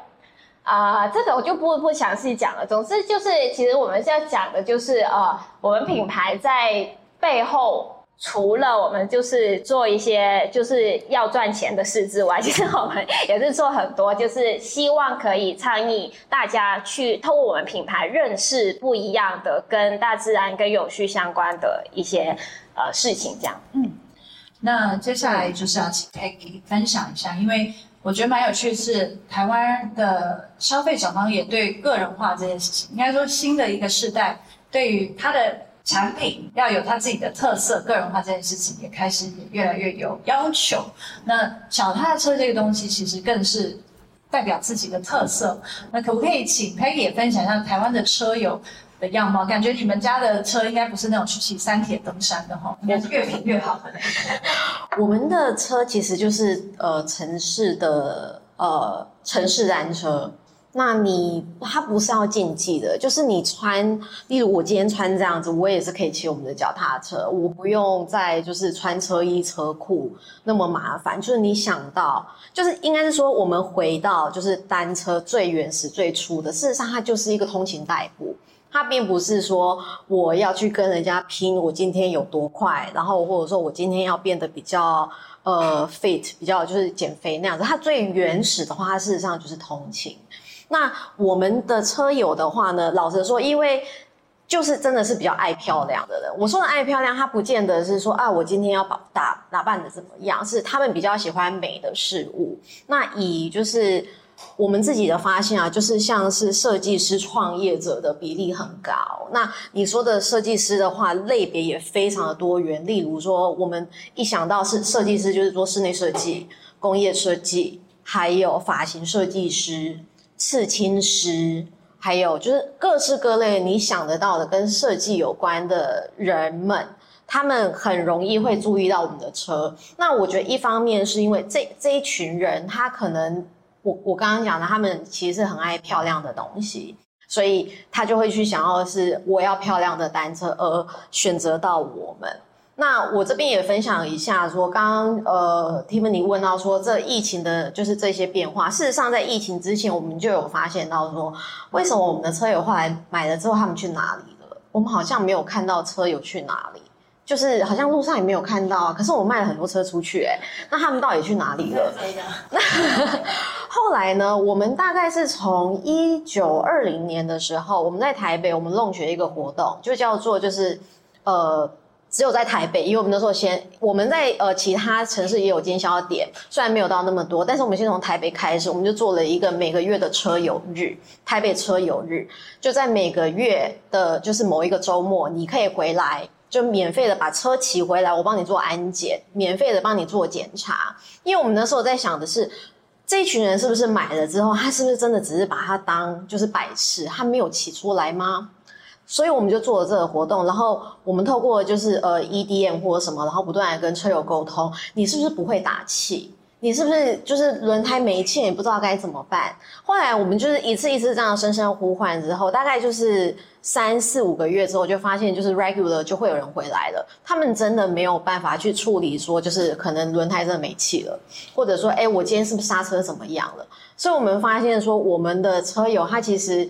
啊、这个我就不不详细讲了。总之就是，其实我们现在讲的就是呃，我们品牌在背后。除了我们就是做一些就是要赚钱的事之外，其实我们也是做很多，就是希望可以倡议大家去透过我们品牌认识不一样的跟大自然跟永续相关的一些呃事情，这样。
嗯，那接下来就是要请 Peggy 分享一下，因为我觉得蛮有趣的是台湾的消费者方也对个人化这件事情，应该说新的一个世代对于他的。产品要有它自己的特色，个人化这件事情也开始也越来越有要求。那脚踏车这个东西其实更是代表自己的特色。那可不可以请 Peggy 也分享一下台湾的车友的样貌？感觉你们家的车应该不是那种去骑三铁登山的哈，应该是越平越好的。
我们的车其实就是呃城市的呃城市单车。那你它不是要竞技的，就是你穿，例如我今天穿这样子，我也是可以骑我们的脚踏车，我不用再就是穿车衣车裤那么麻烦。就是你想到，就是应该是说我们回到就是单车最原始最初的，事实上它就是一个通勤代步，它并不是说我要去跟人家拼我今天有多快，然后或者说我今天要变得比较呃 fit，比较就是减肥那样子。它最原始的话，它事实上就是通勤。那我们的车友的话呢，老实说，因为就是真的是比较爱漂亮的人。我说的爱漂亮，他不见得是说啊，我今天要把打打扮的怎么样，是他们比较喜欢美的事物。那以就是我们自己的发现啊，就是像是设计师创业者的比例很高。那你说的设计师的话，类别也非常的多元。例如说，我们一想到是设计师，就是做室内设计、工业设计，还有发型设计师。刺青师，还有就是各式各类你想得到的跟设计有关的人们他们很容易会注意到我们的车。那我觉得一方面是因为这这一群人，他可能我我刚刚讲的，他们其实是很爱漂亮的东西，所以他就会去想要是我要漂亮的单车，而选择到我们。那我这边也分享一下，说刚刚呃，Tiffany 问到说这疫情的就是这些变化。事实上，在疫情之前，我们就有发现到说，为什么我们的车友后来买了之后，他们去哪里了？我们好像没有看到车友去哪里，就是好像路上也没有看到。可是我卖了很多车出去，欸，诶，那他们到底去哪里了？那后来呢？我们大概是从一九二零年的时候，我们在台北，我们弄学一个活动，就叫做就是呃。只有在台北，因为我们那时候先我们在呃其他城市也有经销点，虽然没有到那么多，但是我们先从台北开始，我们就做了一个每个月的车友日，台北车友日，就在每个月的就是某一个周末，你可以回来，就免费的把车骑回来，我帮你做安检，免费的帮你做检查，因为我们那时候在想的是，这一群人是不是买了之后，他是不是真的只是把它当就是摆饰，他没有骑出来吗？所以我们就做了这个活动，然后我们透过就是呃 EDM 或者什么，然后不断的跟车友沟通，你是不是不会打气？你是不是就是轮胎没气，也不知道该怎么办？后来我们就是一次一次这样声声呼唤之后，大概就是三四五个月之后，就发现就是 regular 就会有人回来了。他们真的没有办法去处理说，就是可能轮胎真的没气了，或者说，哎，我今天是不是刹车怎么样了？所以我们发现说，我们的车友他其实。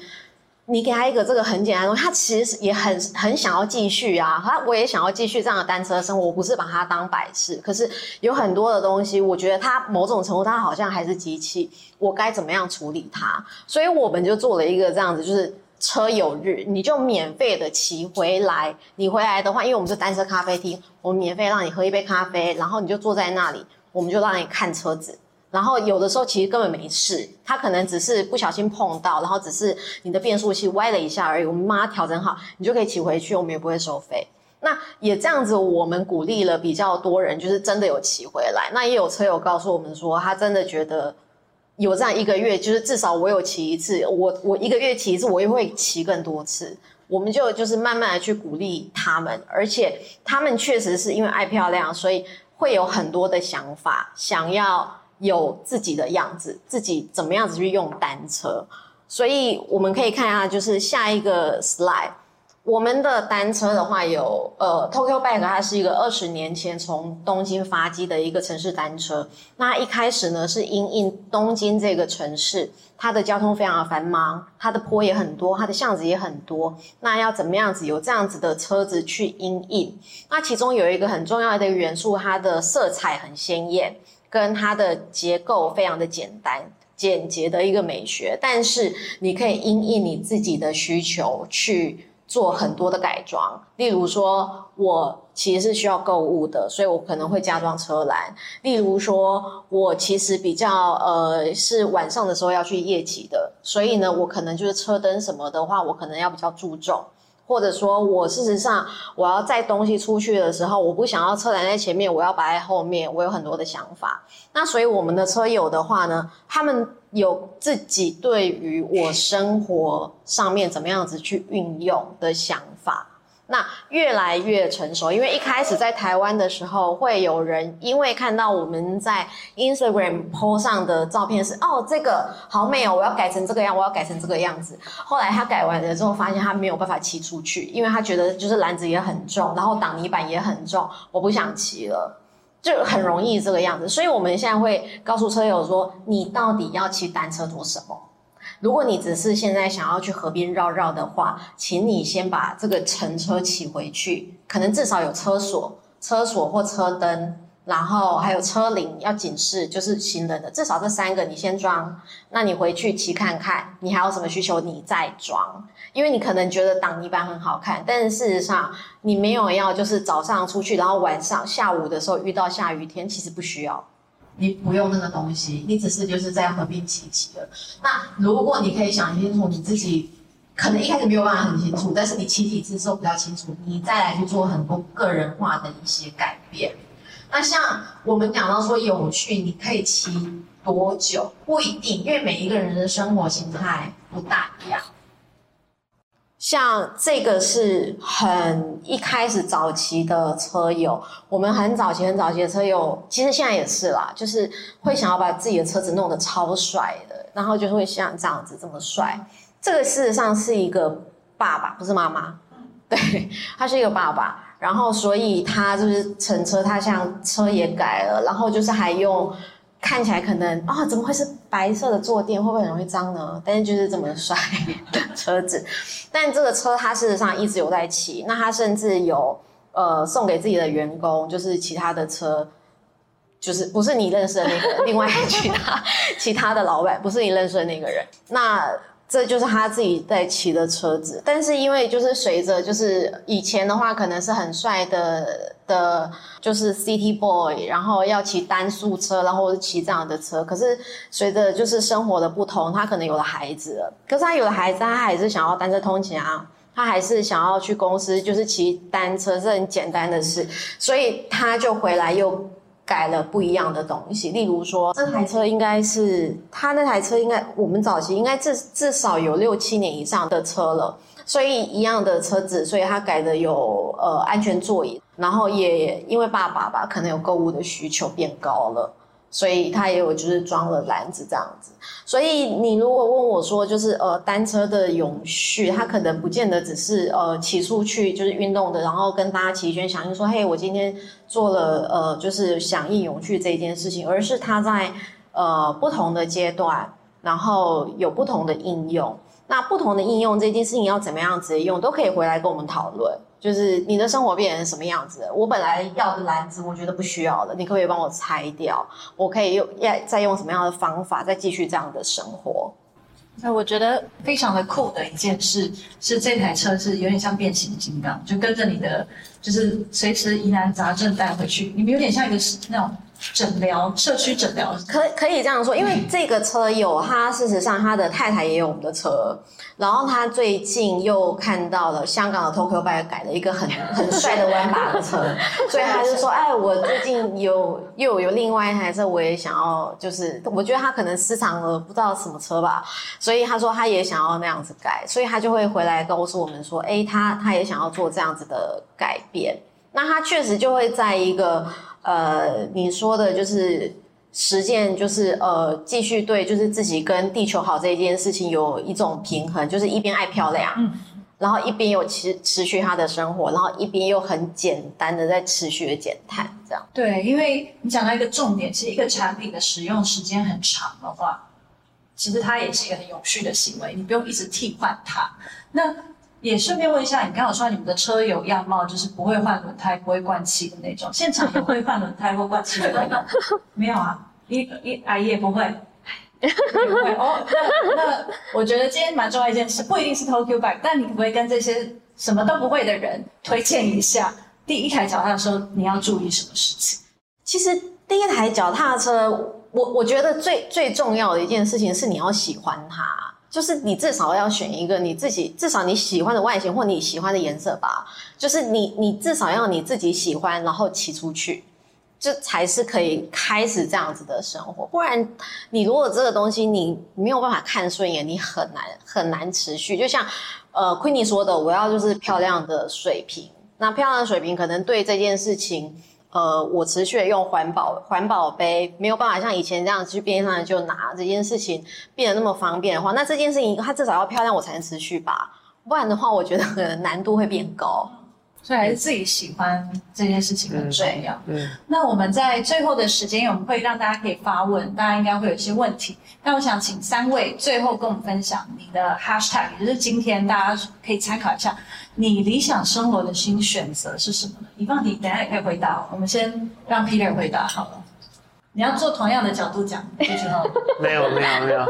你给他一个这个很简单的东西，他其实也很很想要继续啊，他我也想要继续这样的单车生活，我不是把它当摆设，可是有很多的东西，我觉得它某种程度它好像还是机器，我该怎么样处理它？所以我们就做了一个这样子，就是车友日，你就免费的骑回来，你回来的话，因为我们是单车咖啡厅，我们免费让你喝一杯咖啡，然后你就坐在那里，我们就让你看车子。然后有的时候其实根本没事，他可能只是不小心碰到，然后只是你的变速器歪了一下而已。我们帮他调整好，你就可以骑回去，我们也不会收费。那也这样子，我们鼓励了比较多人，就是真的有骑回来。那也有车友告诉我们说，他真的觉得有这样一个月，就是至少我有骑一次，我我一个月骑一次，我也会骑更多次。我们就就是慢慢的去鼓励他们，而且他们确实是因为爱漂亮，所以会有很多的想法，想要。有自己的样子，自己怎么样子去用单车，所以我们可以看一下，就是下一个 slide，我们的单车的话有呃 Tokyo Bike，它是一个二十年前从东京发迹的一个城市单车。那一开始呢是因应东京这个城市，它的交通非常的繁忙，它的坡也很多，它的巷子也很多。那要怎么样子有这样子的车子去因应？那其中有一个很重要的元素，它的色彩很鲜艳。跟它的结构非常的简单、简洁的一个美学，但是你可以因应你自己的需求去做很多的改装。例如说，我其实是需要购物的，所以我可能会加装车篮。例如说，我其实比较呃是晚上的时候要去夜骑的，所以呢，我可能就是车灯什么的话，我可能要比较注重。或者说我事实上我要载东西出去的时候，我不想要车拦在前面，我要摆在后面，我有很多的想法。那所以我们的车友的话呢，他们有自己对于我生活上面怎么样子去运用的想法。那越来越成熟，因为一开始在台湾的时候，会有人因为看到我们在 Instagram po 上的照片是哦，这个好美哦，我要改成这个样，我要改成这个样子。后来他改完了之后，发现他没有办法骑出去，因为他觉得就是篮子也很重，然后挡泥板也很重，我不想骑了，就很容易这个样子。所以我们现在会告诉车友说，你到底要骑单车做什么？如果你只是现在想要去河边绕绕的话，请你先把这个乘车骑回去，可能至少有车锁、车锁或车灯，然后还有车铃要警示，就是行人的，至少这三个你先装。那你回去骑看看，你还有什么需求你再装，因为你可能觉得挡泥板很好看，但是事实上你没有要就是早上出去，然后晚上下午的时候遇到下雨天，其实不需要。你不用那个东西，你只是就是在河边骑骑的。那如果你可以想清楚，你自己可能一开始没有办法很清楚，但是你骑几次之后比较清楚，你再来去做很多个人化的一些改变。那像我们讲到说有趣，你可以骑多久？不一定，因为每一个人的生活形态不大一样。像这个是很一开始早期的车友，我们很早期很早期的车友，其实现在也是啦，就是会想要把自己的车子弄得超帅的，然后就会像这样子这么帅。这个事实上是一个爸爸，不是妈妈，*laughs* 对，他是一个爸爸，然后所以他就是乘车，他像车也改了，然后就是还用。看起来可能啊、怎么会是白色的坐垫？会不会很容易脏呢？但是就是这么帅的车子，但这个车它事实上一直有在骑。那它甚至有呃送给自己的员工，就是其他的车，就是不是你认识的那个，另外其他其他的老板，不是你认识的那个人。那。这就是他自己在骑的车子，但是因为就是随着就是以前的话可能是很帅的的，就是 City Boy，然后要骑单速车，然后是骑这样的车。可是随着就是生活的不同，他可能有了孩子了。可是他有了孩子，他还是想要单车通勤啊，他还是想要去公司，就是骑单车是很简单的事，所以他就回来又。改了不一样的东西，例如说这台车应该是他那台车应该我们早期应该至至少有六七年以上的车了，所以一样的车子，所以他改的有呃安全座椅，然后也因为爸爸吧可能有购物的需求变高了。所以它也有就是装了篮子这样子，所以你如果问我说就是呃单车的永续，它可能不见得只是呃骑出去就是运动的，然后跟大家齐宣响应说嘿我今天做了呃就是响应永续这件事情，而是它在呃不同的阶段，然后有不同的应用，那不同的应用这件事情要怎么样直接用，都可以回来跟我们讨论。就是你的生活变成什么样子？我本来要的篮子，我觉得不需要了，你可不可以帮我拆掉？我可以用要再用什么样的方法再继续这样的生活？
那我觉得非常的酷的一件事是，这台车是有点像变形金刚，就跟着你的，就是随时疑难杂症带回去，你们有点像一个那种。诊疗社区诊疗
可可以这样说，因为这个车友他事实上他的太太也有我们的车，然后他最近又看到了香港的 Tokyo Bike 改了一个很 *laughs* 很帅的弯把的车，所以他就说：“哎，我最近有又有另外一台车，我也想要，就是我觉得他可能私藏了不知道什么车吧，所以他说他也想要那样子改，所以他就会回来告诉我们说：哎，他他也想要做这样子的改变，那他确实就会在一个。”呃，你说的就是实践，就是呃，继续对，就是自己跟地球好这一件事情有一种平衡，就是一边爱漂亮，嗯，然后一边有持持续他的生活，然后一边又很简单的在持续的减碳，这样。
对，因为你讲到一个重点，其实一个产品的使用时间很长的话，其实它也是一个很永续的行为，你不用一直替换它。那也顺便问一下，你刚好说你们的车有样貌，就是不会换轮胎、不会灌气的那种。现场也会换轮胎或灌气的那种？*laughs* 没有啊，一一阿姨也不会，也 *laughs* 不会哦。那那我觉得今天蛮重要一件事，不一定是 Tokyo Bike，但你可不可以跟这些什么都不会的人推荐一下，第一台脚踏车你要注意什么事情？
其实第一台脚踏车，我我觉得最最重要的一件事情是你要喜欢它。就是你至少要选一个你自己至少你喜欢的外形或你喜欢的颜色吧。就是你你至少要你自己喜欢，然后骑出去，这才是可以开始这样子的生活。不然你如果这个东西你没有办法看顺眼，你很难很难持续。就像呃 Queenie 说的，我要就是漂亮的水瓶。那漂亮的水瓶可能对这件事情。呃，我持续的用环保环保杯，没有办法像以前这样去边上就拿这件事情变得那么方便的话，那这件事情它至少要漂亮，我才能持续吧，不然的话，我觉得难度会变高。
所以还是自己喜欢这件事情很重要。嗯，那我们在最后的时间，我们会让大家可以发问，大家应该会有一些问题。那我想请三位最后跟我们分享你的 hashtag，也就是今天大家可以参考一下，你理想生活的新选择是什么呢？以放你等下也可以回答。我们先让 Peter 回答好了。你要做同样的角度讲这句话。
没有没有没有，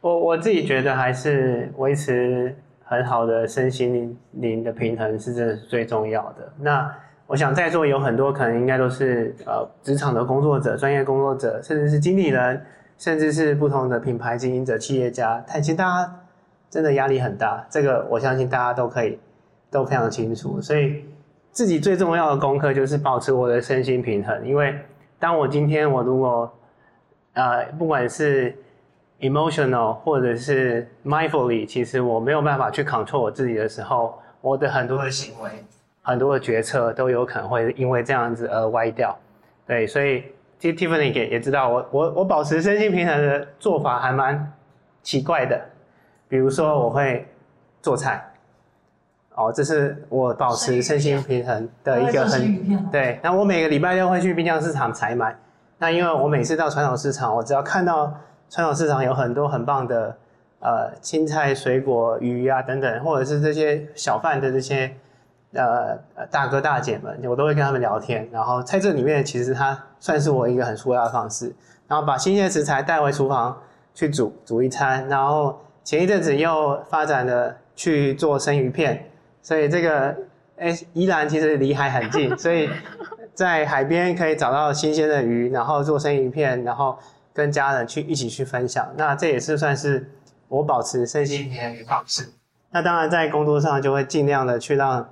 我我自己觉得还是维持。很好的身心灵的平衡是真的是最重要的。那我想在座有很多可能应该都是呃职场的工作者、专业工作者，甚至是经理人，甚至是不同的品牌经营者、企业家。但其实大家真的压力很大，这个我相信大家都可以都非常清楚。所以自己最重要的功课就是保持我的身心平衡。因为当我今天我如果呃不管是
emotional 或者是 mindfully，其实我没有办法去 control 我自己的时候，我的很多的行为、很多的决策都有可能会因为这样子而歪掉。对，所以其实 Tiffany 也也知道我我我保持身心平衡的做法还蛮奇怪的，比如说我会做菜。哦，这是我保持身心平衡的一个很对。那我每个礼拜六会去滨江市场采买。那因为我每次到传统市场，我只要看到传统市场有很多很棒的呃青菜、水果、鱼啊等等，或者是这些小贩的这些呃大哥大姐们，我都会跟他们聊天。然后在这里面，其实它算是我一个很舒压的方式。然后把新鲜食材带回厨房去煮煮一餐。然后前一阵子又发展了去做生鱼片。所以这个，哎，宜兰其实离海很近，所以在海边可以找到新鲜的鱼，然后做生鱼片，然后跟家人去一起去分享。那这也是算是我保持身心平衡的方式。那当然在工作上就会尽量的去让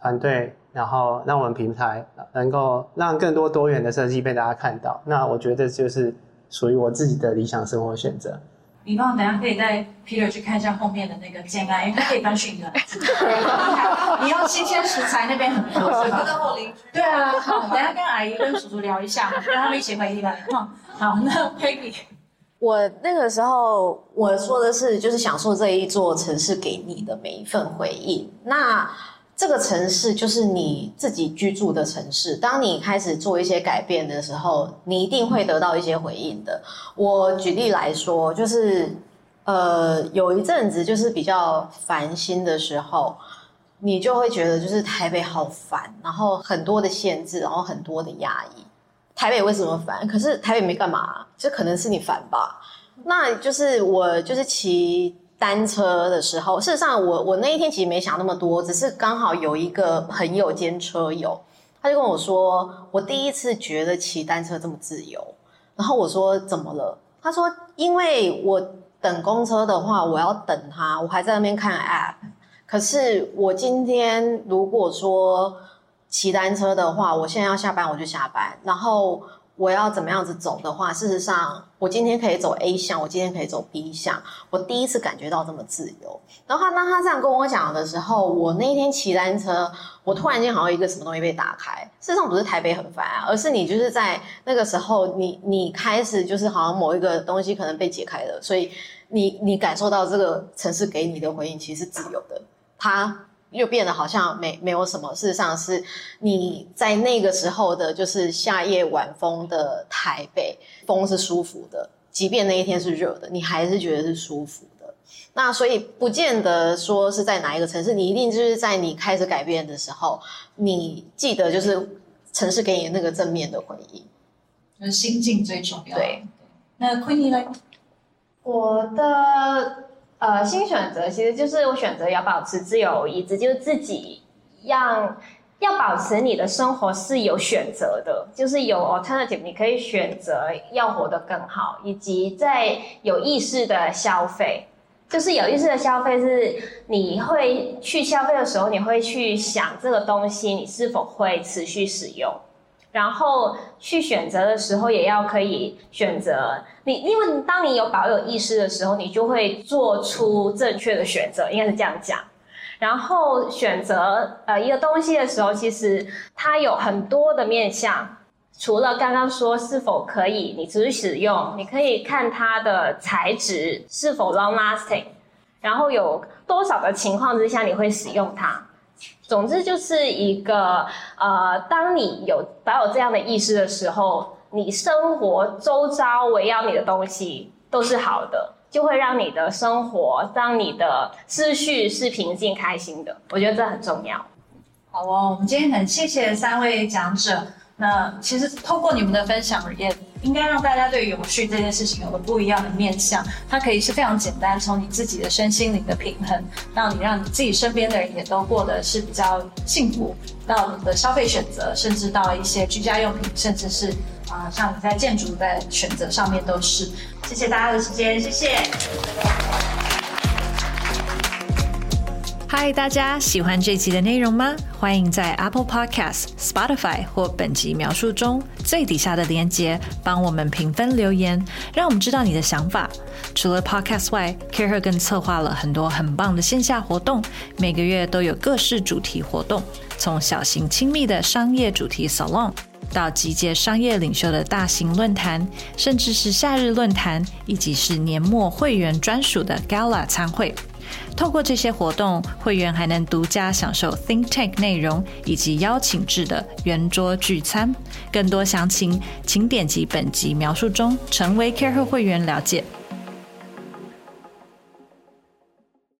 团队，然后让我们平台能够让更多多元的设计被大家看到。那我觉得就是属于我自己的理想生活选择。
你帮我等下可以带 Peter 去看一下后面的那个建案，因为他可以搬去你的。*laughs* 你要新鲜食材那边很多，是吧？*laughs* 对啊，好，等下跟阿姨跟叔叔聊一下，跟他们一起回宜兰。*laughs* 好，那 Peggy，
我那个时候我说的是，就是享受这一座城市给你的每一份回应。那。这个城市就是你自己居住的城市。当你开始做一些改变的时候，你一定会得到一些回应的。我举例来说，就是呃，有一阵子就是比较烦心的时候，你就会觉得就是台北好烦，然后很多的限制，然后很多的压抑。台北为什么烦？可是台北没干嘛，这可能是你烦吧？那就是我就是骑。单车的时候，事实上我我那一天其实没想那么多，只是刚好有一个朋友兼车友，他就跟我说，我第一次觉得骑单车这么自由。然后我说怎么了？他说因为我等公车的话，我要等他，我还在那边看 app。可是我今天如果说骑单车的话，我现在要下班我就下班，然后。我要怎么样子走的话，事实上，我今天可以走 A 向，我今天可以走 B 向，我第一次感觉到这么自由。然后当他这样跟我讲的时候，我那一天骑单车，我突然间好像一个什么东西被打开。事实上不是台北很烦啊，而是你就是在那个时候你，你你开始就是好像某一个东西可能被解开了，所以你你感受到这个城市给你的回应其实是自由的。他。又变得好像没没有什么，事实上是你在那个时候的，就是夏夜晚风的台北，风是舒服的，即便那一天是热的，你还是觉得是舒服的。那所以不见得说是在哪一个城市，你一定就是在你开始改变的时候，你记得就是城市给你那个正面的回应，
就是心境最重要。
对，
那 Queenie 呢？
我的。呃，新选择其实就是我选择要保持自由意志，就是自己让要保持你的生活是有选择的，就是有 alternative，你可以选择要活得更好，以及在有意识的消费，就是有意识的消费是你会去消费的时候，你会去想这个东西你是否会持续使用。然后去选择的时候，也要可以选择你，因为当你有保有意识的时候，你就会做出正确的选择，应该是这样讲。然后选择呃一个东西的时候，其实它有很多的面向，除了刚刚说是否可以你持续使用，你可以看它的材质是否 long lasting，然后有多少的情况之下你会使用它。总之就是一个呃，当你有保有这样的意识的时候，你生活周遭围绕你的东西都是好的，就会让你的生活，让你的思绪是平静开心的。我觉得这很重要。
好哦，我们今天很谢谢三位讲者。那其实透过你们的分享，也应该让大家对永续这件事情有个不一样的面向。它可以是非常简单，从你自己的身心灵的平衡，让你让你自己身边的人也都过得是比较幸福，到你的消费选择，甚至到一些居家用品，甚至是啊、像你在建筑的选择上面都是。谢谢大家的时间，谢谢。
嗨，大家喜欢这集的内容吗？欢迎在 Apple Podcast、Spotify 或本集描述中最底下的链接帮我们评分留言，让我们知道你的想法。除了 Podcast 外，Care 更策划了很多很棒的线下活动，每个月都有各式主题活动，从小型亲密的商业主题 Salon，到集结商业领袖的大型论坛，甚至是夏日论坛，以及是年末会员专属的 Gala 餐会。透过这些活动，会员还能独家享受 Think Tank 内容以及邀请制的圆桌聚餐。更多详情，请点击本集描述中成为 Care 会员了解。